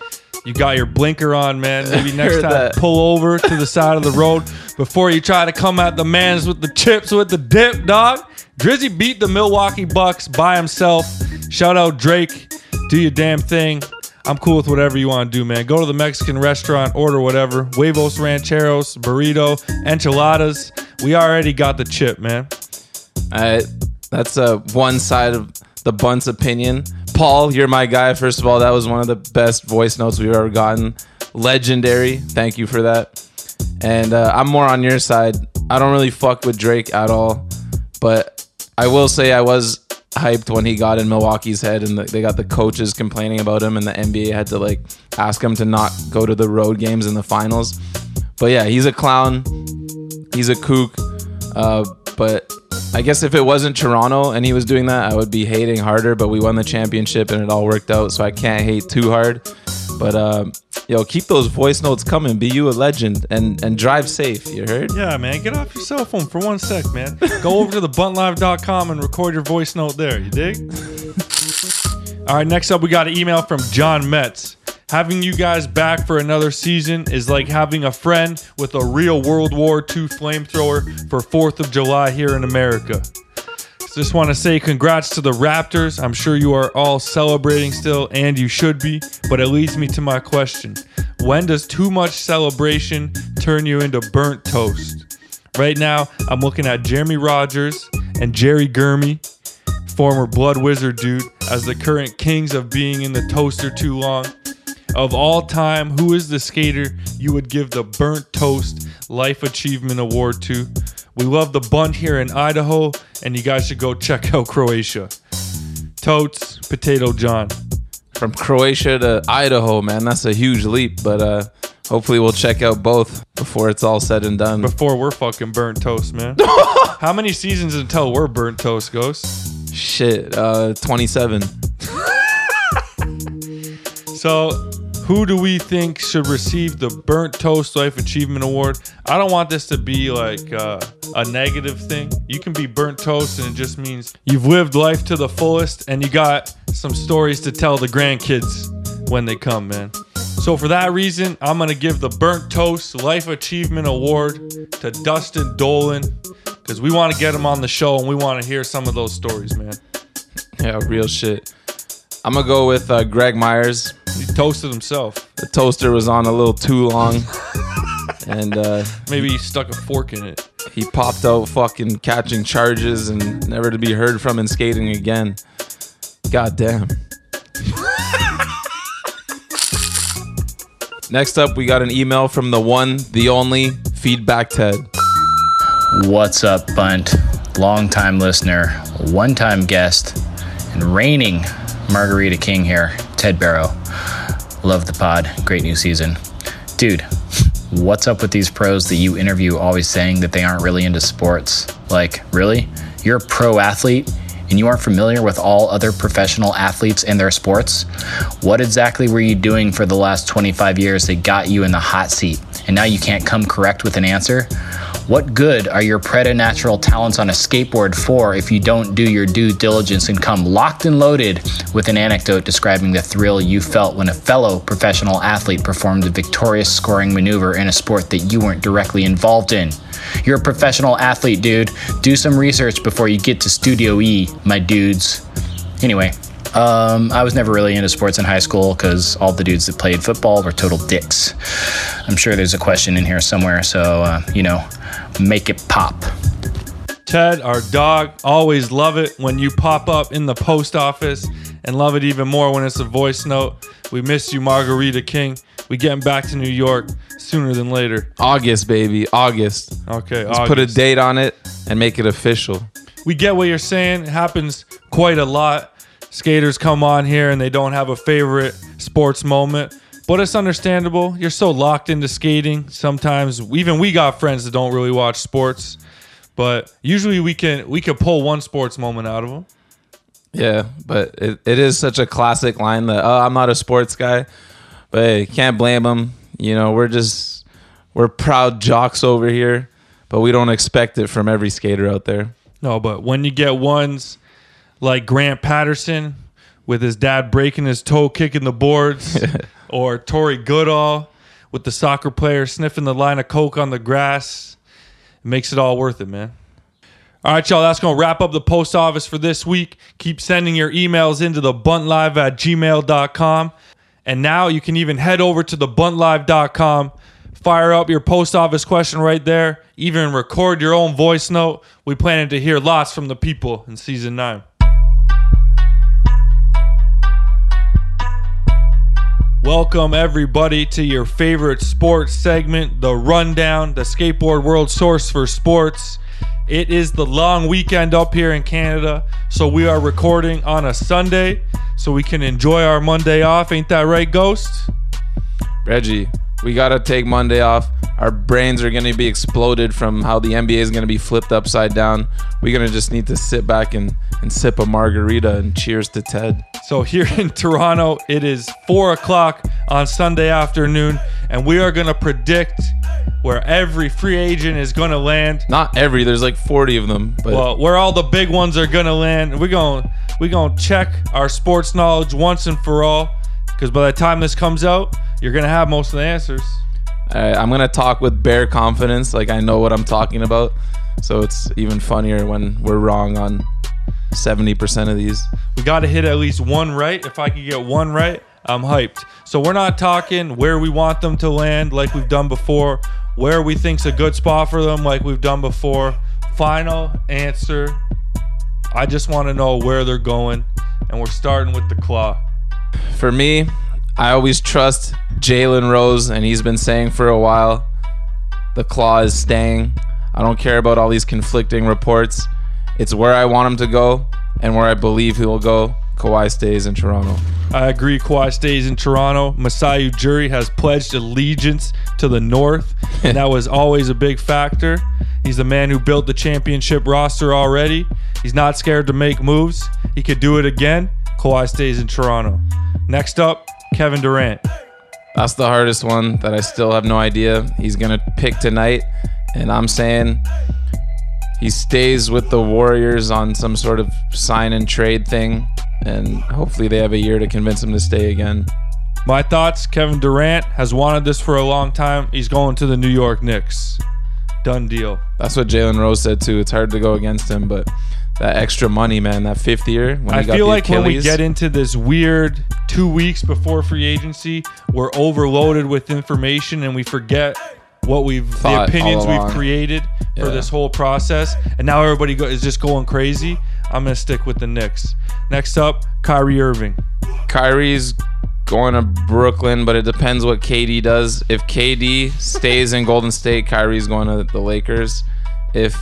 You got your blinker on, man. Maybe next time that. pull over to the side of the road before you try to come at the mans with the chips with the dip, dog. Drizzy beat the Milwaukee Bucks by himself. Shout out Drake. Do your damn thing. I'm cool with whatever you want to do, man. Go to the Mexican restaurant, order whatever. Huevos rancheros, burrito, enchiladas. We already got the chip, man. All right, that's uh, one side of the bunt's opinion. Paul, you're my guy. First of all, that was one of the best voice notes we've ever gotten. Legendary. Thank you for that. And uh, I'm more on your side. I don't really fuck with Drake at all, but I will say I was hyped when he got in Milwaukee's head and the, they got the coaches complaining about him and the NBA had to like ask him to not go to the road games in the finals. But yeah, he's a clown. He's a kook. Uh, but I guess if it wasn't Toronto and he was doing that, I would be hating harder. But we won the championship and it all worked out, so I can't hate too hard. But um, yo, keep those voice notes coming. Be you a legend and and drive safe. You heard? Yeah, man. Get off your cell phone for one sec, man. Go over to the buntlive.com and record your voice note there. You dig? All right, next up, we got an email from John Metz. Having you guys back for another season is like having a friend with a real World War II flamethrower for 4th of July here in America. Just want to say congrats to the Raptors. I'm sure you are all celebrating still, and you should be. But it leads me to my question When does too much celebration turn you into burnt toast? Right now, I'm looking at Jeremy Rogers and Jerry Gurmy, former Blood Wizard dude, as the current kings of being in the toaster too long. Of all time, who is the skater you would give the Burnt Toast Life Achievement Award to? We love the bunt here in Idaho, and you guys should go check out Croatia. Totes, Potato John. From Croatia to Idaho, man, that's a huge leap. But uh, hopefully we'll check out both before it's all said and done. Before we're fucking burnt toast, man. How many seasons until we're burnt toast, Ghost? Shit, uh, 27. So, who do we think should receive the Burnt Toast Life Achievement Award? I don't want this to be like uh, a negative thing. You can be burnt toast, and it just means you've lived life to the fullest, and you got some stories to tell the grandkids when they come, man. So, for that reason, I'm going to give the Burnt Toast Life Achievement Award to Dustin Dollin because we want to get him on the show and we want to hear some of those stories, man. Yeah, real shit. I'm gonna go with uh, Greg Myers. He toasted himself. The toaster was on a little too long, and uh, Maybe he stuck a fork in it. he popped out fucking catching charges and never to be heard from in skating again. God damn. Next up, we got an email from the one, the only Feedback Ted. What's up, Bunt? Longtime listener, one time guest, and reigning Margarita King here, Ted Barrow. Love the pod. Great new season. Dude, what's up with these pros that you interview always saying that they aren't really into sports? Like, really? You're a pro athlete and you aren't familiar with all other professional athletes and their sports? What exactly were you doing for the last 25 years that got you in the hot seat? And now you can't come correct with an answer? What good are your preternatural talents on a skateboard for if you don't do your due diligence and come locked and loaded with an anecdote describing the thrill you felt when a fellow professional athlete performed a victorious scoring maneuver in a sport that you weren't directly involved in? You're a professional athlete, dude. Do some research before you get to Studio E, my dudes. Anyway, um, I was never really into sports in high school because all the dudes that played football were total dicks. I'm sure there's a question in here somewhere, so, uh, you know, make it pop. Ted, our dog, always love it when you pop up in the post office and love it even more when it's a voice note. We miss you, Margarita King. We getting back to New York sooner than later. August, baby, August. Okay, Let's put a date on it and make it official. we get what you're saying. It happens quite a lot. Skaters come on here and they don't have a favorite sports moment, but it's understandable. You're so locked into skating. Sometimes even we got friends that don't really watch sports, but usually we can we can pull one sports moment out of them. Yeah, but it, it is such a classic line that oh, I'm not a sports guy, but hey, can't blame them. You know, we're just we're proud jocks over here, but we don't expect it from every skater out there. No, but when you get ones like Grant Patterson with his dad breaking his toe kicking the boards, or Torey Goodall with the soccer player sniffing the line of coke on the grass, it makes it all worth it, man. All right, y'all, that's going to wrap up the post office for this week. Keep sending your emails into the buntlive at gmail.com. And now you can even head over to the buntlive.com, fire up your post office question right there, even record your own voice note. We planning to hear lots from the people in season nine. Welcome, everybody, to your favorite sports segment, The Rundown, the skateboard world source for sports. It is the long weekend up here in Canada, so we are recording on a Sunday so we can enjoy our Monday off. Ain't that right, Ghost? Reggie, we gotta take Monday off. Our brains are gonna be exploded from how the NBA is gonna be flipped upside down. We're gonna just need to sit back and, and sip a margarita and cheers to Ted. So here in Toronto, it is four o'clock on Sunday afternoon, and we are gonna predict where every free agent is gonna land. Not every, there's like 40 of them, but Well, where all the big ones are gonna land. We're gonna we're gonna check our sports knowledge once and for all, because by the time this comes out, you're gonna have most of the answers. I, I'm gonna talk with bare confidence, like I know what I'm talking about. So it's even funnier when we're wrong on 70% of these. We got to hit at least one right. If I could get one right, I'm hyped. So we're not talking where we want them to land like we've done before, where we think's a good spot for them like we've done before. Final answer. I just want to know where they're going, and we're starting with the claw. For me, I always trust Jalen Rose, and he's been saying for a while the claw is staying. I don't care about all these conflicting reports. It's where I want him to go and where I believe he will go. Kawhi stays in Toronto. I agree. Kawhi stays in Toronto. Masai Ujiri has pledged allegiance to the North, and that was always a big factor. He's the man who built the championship roster already. He's not scared to make moves. He could do it again. Kawhi stays in Toronto. Next up, Kevin Durant. That's the hardest one that I still have no idea. He's going to pick tonight, and I'm saying he stays with the Warriors on some sort of sign and trade thing, and hopefully they have a year to convince him to stay again. My thoughts Kevin Durant has wanted this for a long time. He's going to the New York Knicks. Done deal. That's what Jalen Rose said too. It's hard to go against him, but that extra money, man, that fifth year when I feel like when we get into this weird two weeks before free agency, we're overloaded with information and we forget what we've the opinions we've created for this whole process, and now everybody go, is just going crazy. I'm gonna stick with the Knicks. Next up, Kyrie Irving. Kyrie's going to Brooklyn, but it depends what KD does. If KD stays in Golden State, Kyrie's going to the Lakers. If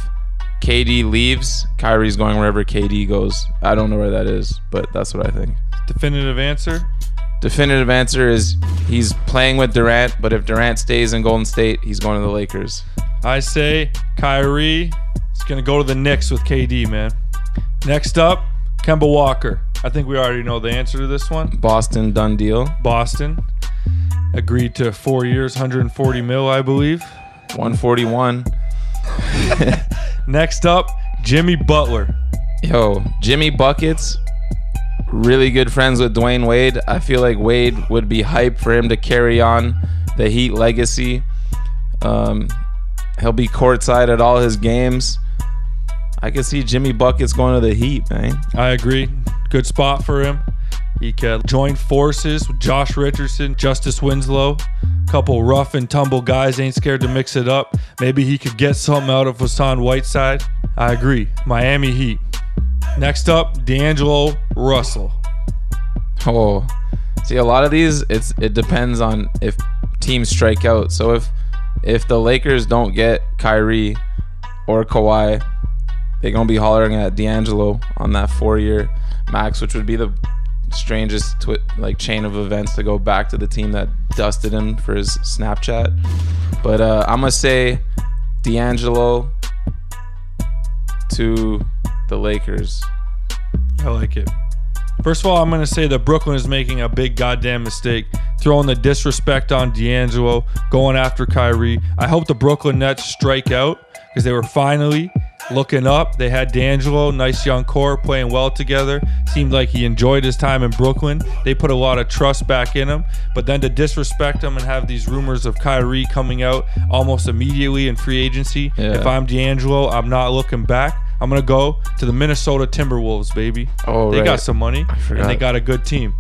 KD leaves, Kyrie's going wherever KD goes. I don't know where that is, but that's what I think. Definitive answer. Definitive answer is he's playing with Durant, but if Durant stays in Golden State, he's going to the Lakers. I say Kyrie is gonna go to the Knicks with KD, man. Next up, Kemba Walker. I think we already know the answer to this one. Boston done deal. Boston agreed to four years, 140 mil, I believe. 141. Next up, Jimmy Butler. Yo, Jimmy Buckets, really good friends with Dwyane Wade. I feel like Wade would be hyped for him to carry on the Heat legacy. Um, he'll be courtside at all his games. I can see Jimmy Buckets going to the Heat, man. I agree. Good spot for him. He could join forces with Josh Richardson, Justice Winslow. Couple rough and tumble guys ain't scared to mix it up. Maybe he could get something out of Hassan Whiteside. I agree. Miami Heat. Next up, D'Angelo Russell. Oh, see, a lot of these, it's it depends on if teams strike out. So if if the Lakers don't get Kyrie or Kawhi, they're gonna be hollering at D'Angelo on that four-year max, which would be the strangest twi- like chain of events to go back to the team that dusted him for his Snapchat. But uh, I'm gonna say D'Angelo to the Lakers. I like it. First of all, I'm to say that Brooklyn is making a big goddamn mistake, throwing the disrespect on D'Angelo, going after Kyrie. I hope the Brooklyn Nets strike out because they were finally looking up. They had D'Angelo, nice young core, playing well together. Seemed like he enjoyed his time in Brooklyn. They put a lot of trust back in him. But then to disrespect him and have these rumors of Kyrie coming out almost immediately in free agency. Yeah. If I'm D'Angelo, I'm not looking back. I'm gonna go to the Minnesota Timberwolves, baby. Oh, they right. got some money and they got a good team.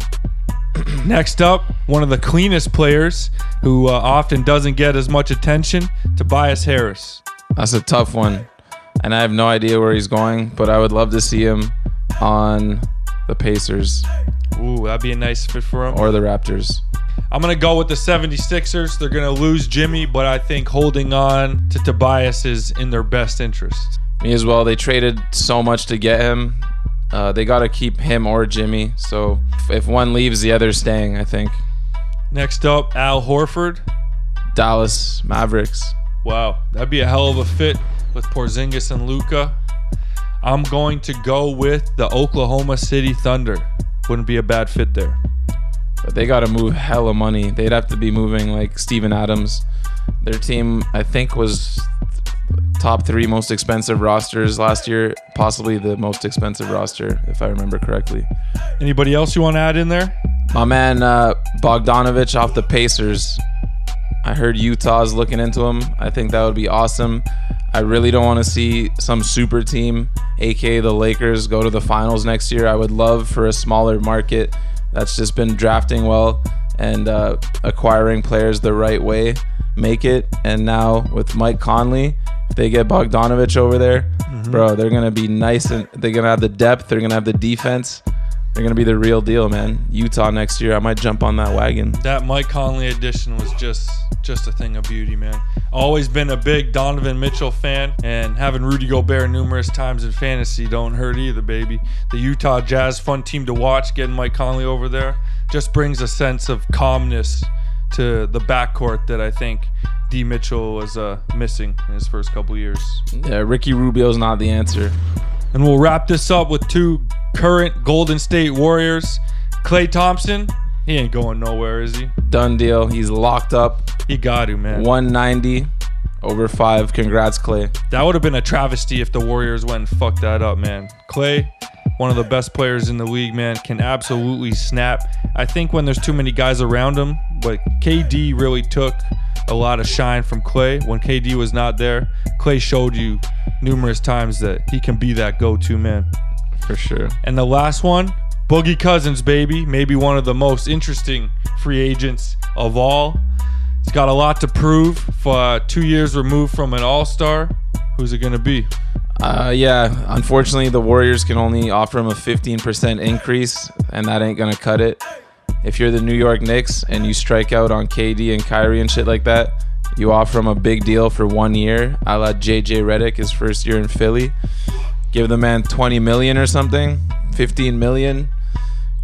Next up, one of the cleanest players who uh, often doesn't get as much attention, Tobias Harris. That's a tough one. And I have no idea where he's going, but I would love to see him on the Pacers Ooh, that'd be a nice fit for him. or the Raptors. I'm going to go with the 76ers. They're going to lose Jimmy, but I think holding on to Tobias is in their best interest. Me as well. They traded so much to get him. Uh, they got to keep him or Jimmy. So if- if one leaves, the other's staying, I think. Next up, Al Horford. Dallas Mavericks. Wow, that'd be a hell of a fit with Porzingis and Luka. I'm going to go with the Oklahoma City Thunder. Wouldn't be a bad fit there. But they got to move hella money. They'd have to be moving like Steven Adams. Their team, I think, was top three most expensive rosters last year, possibly the most expensive roster, if I remember correctly. Anybody else you want to add in there? My man uh, Bogdanovich off the Pacers. I heard Utah's looking into him. I think that would be awesome. I really don't want to see some super team, aka the Lakers, go to the finals next year. I would love for a smaller market that's just been drafting well and uh, acquiring players the right way, make it. And now with Mike Conley, if they get Bogdanovich over there, bro, they're gonna be nice and they're gonna have the depth. They're gonna have the defense. They're gonna be the real deal, man. Utah next year, I might jump on that wagon. That Mike Conley edition was just just a thing of beauty, man. Always been a big Donovan Mitchell fan, and having Rudy Gobert numerous times in fantasy don't hurt either, baby. The Utah Jazz, fun team to watch. Getting Mike Conley over there just brings a sense of calmness to the backcourt that I think D. Mitchell was uh, missing in his first couple years. Yeah, Ricky Rubio's not the answer. And we'll wrap this up with two current Golden State Warriors. Klay Thompson, he ain't going nowhere, is he? Done deal. He's locked up. He got to, man. 190 over five. Congrats, Klay. That would have been a travesty if the Warriors went and fucked that up, man. Klay, one of the best players in the league, man, can absolutely snap. I think when there's too many guys around him, but KD really took a lot of shine from Klay. When KD was not there, Klay showed you numerous times that he can be that go-to man. For sure. And the last one, Boogie Cousins, baby. Maybe one of the most interesting free agents of all. He's got a lot to prove. For uh, two years removed from an All Star, who's it gonna be? Uh, yeah, unfortunately, the Warriors can only offer him a 15% increase, and that ain't going to cut it. If you're the New York Knicks and you strike out on KD and Kyrie and shit like that, you offer him a big deal for one year, a la JJ Redick, his first year in Philly. Give the man 20 million or something, 15 million.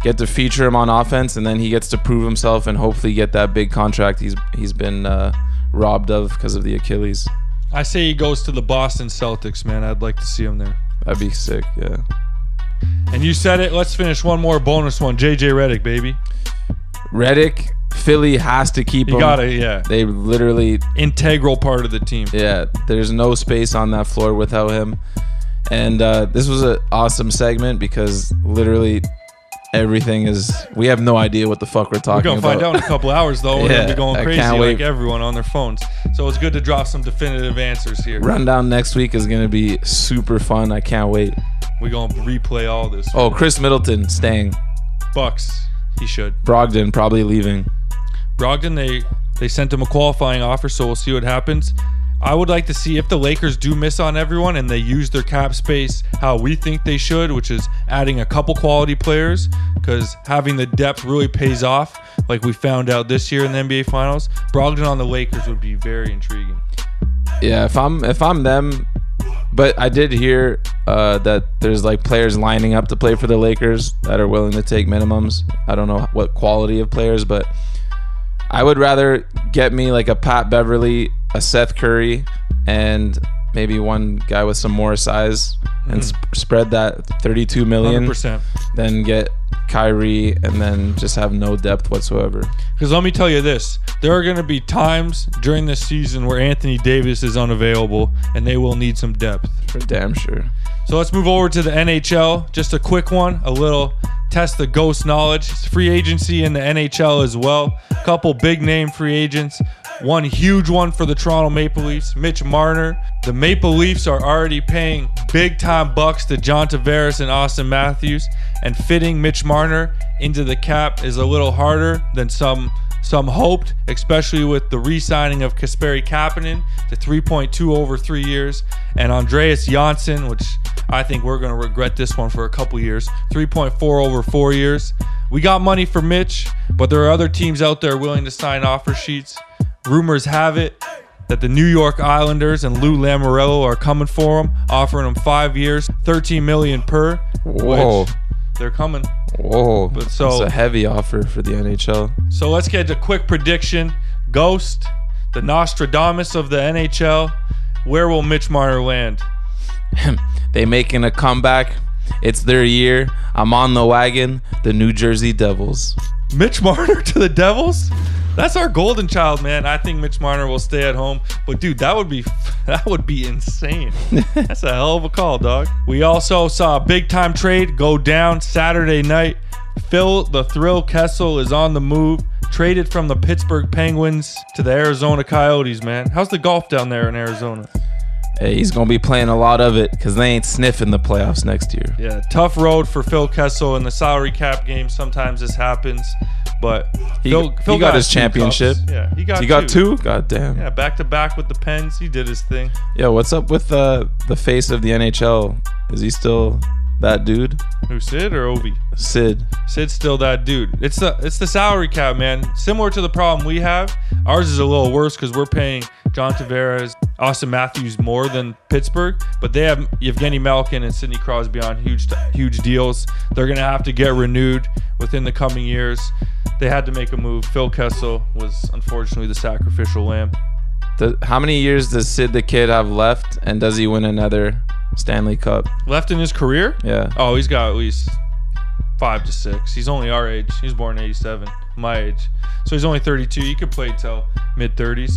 Get to feature him on offense, and then he gets to prove himself and hopefully get that big contract he's he's been uh, robbed of because of the Achilles. I say he goes to the Boston Celtics, man. I'd like to see him there. That'd be sick, yeah. And you said it. Let's finish one more bonus one. JJ Redick, baby. Redick Philly has to keep You him. gotta, yeah. They literally, Integral part of the team. yeah. There's no space on that floor without him. And uh, this was an awesome segment because literally everything is. We have no idea what the fuck we're talking about. We're gonna about. find out in a couple hours though. We're Yeah, gonna be going crazy like everyone on their phones. So it's good to drop some definitive answers here. Rundown next week is gonna be super fun. I can't wait. We're gonna replay all this. Oh, Khris Middleton staying. Bucks. He should. Brogdon probably leaving. Brogdon, they they sent him a qualifying offer, so we'll see what happens. I would like to see if the Lakers do miss on everyone and they use their cap space how we think they should, which is adding a couple quality players, because having the depth really pays off, like we found out this year in the NBA Finals. Brogdon on the Lakers would be very intriguing. Yeah, if I'm if I'm them, but I did hear uh, that there's like players lining up to play for the Lakers that are willing to take minimums. I don't know what quality of players, but I would rather get me like a Pat Beverley, a Seth Curry, and maybe one guy with some more size and mm-hmm. sp- spread that 32 million 100%. than get Kyrie and then just have no depth whatsoever. Because let me tell you this there are going to be times during this season where Anthony Davis is unavailable and they will need some depth. For damn sure. So let's move over to the NHL. Just a quick one, a little test the ghost knowledge. It's free agency in the NHL as well. Couple big name free agents. One huge one for the Toronto Maple Leafs, Mitch Marner. The Maple Leafs are already paying big time bucks to John Tavares and Auston Matthews, and fitting Mitch Marner into the cap is a little harder than some some hoped, especially with the re-signing of Kasperi Kapanen to 3.2 over three years, and Andreas Johnsson, which I think we're going to regret this one for a couple years, 3.4 over four years. We got money for Mitch, but there are other teams out there willing to sign offer sheets. Rumors have it that the New York Islanders and Lou Lamoriello are coming for him, offering him five years, 13 million per. Whoa. Which they're coming. Whoa. But so- it's a heavy offer for the NHL. So let's get a quick prediction. Ghost, the Nostradamus of the NHL. Where will Mitch Marner land? they making a comeback. It's their year. I'm on the wagon. The New Jersey Devils. Mitch Marner to the Devils? That's our golden child, man. I think Mitch Marner will stay at home. But dude, that would be that would be insane. That's a hell of a call, dog. We also saw a big time trade go down Saturday night. Phil the Thrill Kessel is on the move. Traded from the Pittsburgh Penguins to the Arizona Coyotes, man. How's the golf down there in Arizona? Hey, he's gonna be playing a lot of it because they ain't sniffing the playoffs next year. Yeah, tough road for Phil Kessel in the salary cap game. Sometimes this happens, but He, Phil, he Phil got his championship. cups. Yeah, he got He got two. two. God damn. Yeah, back to back with the Pens. He did his thing. Yeah, what's up with uh, the face of the NHL? Is he still that dude? Who Sid or Obi? Sid. Sid's still that dude. It's the it's the salary cap, man. Similar to the problem we have. Ours is a little worse because we're paying John Tavares, Auston Matthews more than Pittsburgh, but they have Evgeny Malkin and Sidney Crosby on huge huge deals. They're gonna have to get renewed within the coming years. They had to make a move. Phil Kessel was unfortunately the sacrificial lamb. The, how many years does Sid the Kid have left, and does he win another Stanley Cup? Left in his career? Yeah. Oh, he's got at least five to six. He's only our age. He was born in '87, my age. So he's only 32. He could play till mid 30s,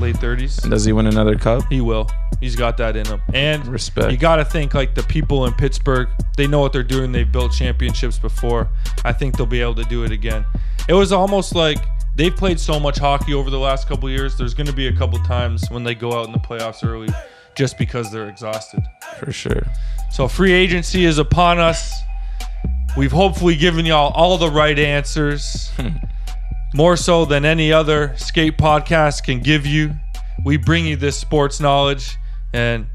late 30s. And does he win another cup? He will. He's got that in him. And Respect. you got to think like the people in Pittsburgh, they know what they're doing. They've built championships before. I think they'll be able to do it again. It was almost like they've played so much hockey over the last couple years. There's going to be a couple times when they go out in the playoffs early just because they're exhausted. For sure. So free agency is upon us. We've hopefully given y'all all the right answers. More so than any other skate podcast can give you. We bring you this sports knowledge and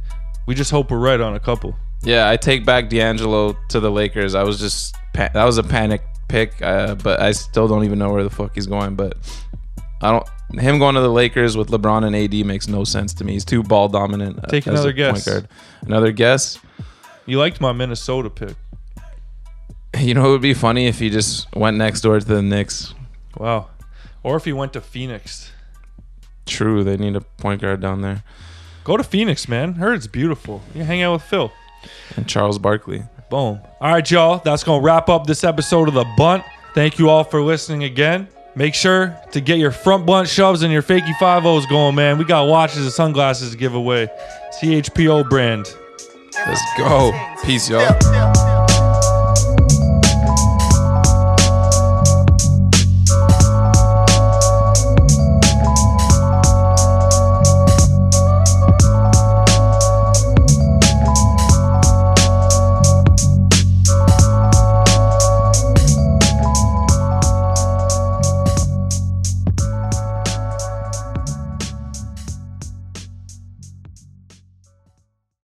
we just hope we're right on a couple. Yeah, I take back D'Angelo to the Lakers. I was just that was a panic pick, uh, but I still don't even know where the fuck he's going. But I don't. Him going to the Lakers with LeBron and AD makes no sense to me. He's too ball dominant. uh, Take as another a guess. Another guess. You liked my Minnesota pick. You know, it would be funny if he just went next door to the Knicks. Wow. Or if he went to Phoenix. True, they need a point guard down there. Go to Phoenix, man. Heard it's beautiful. You hang out with Phil. And Charles Barkley. Boom. All right, y'all. That's going to wrap up this episode of The Bunt. Thank you all for listening again. Make sure to get your front blunt shoves and your fakey 5 going, man. We got watches and sunglasses to give away. CHPO brand. Let's go. Peace, y'all.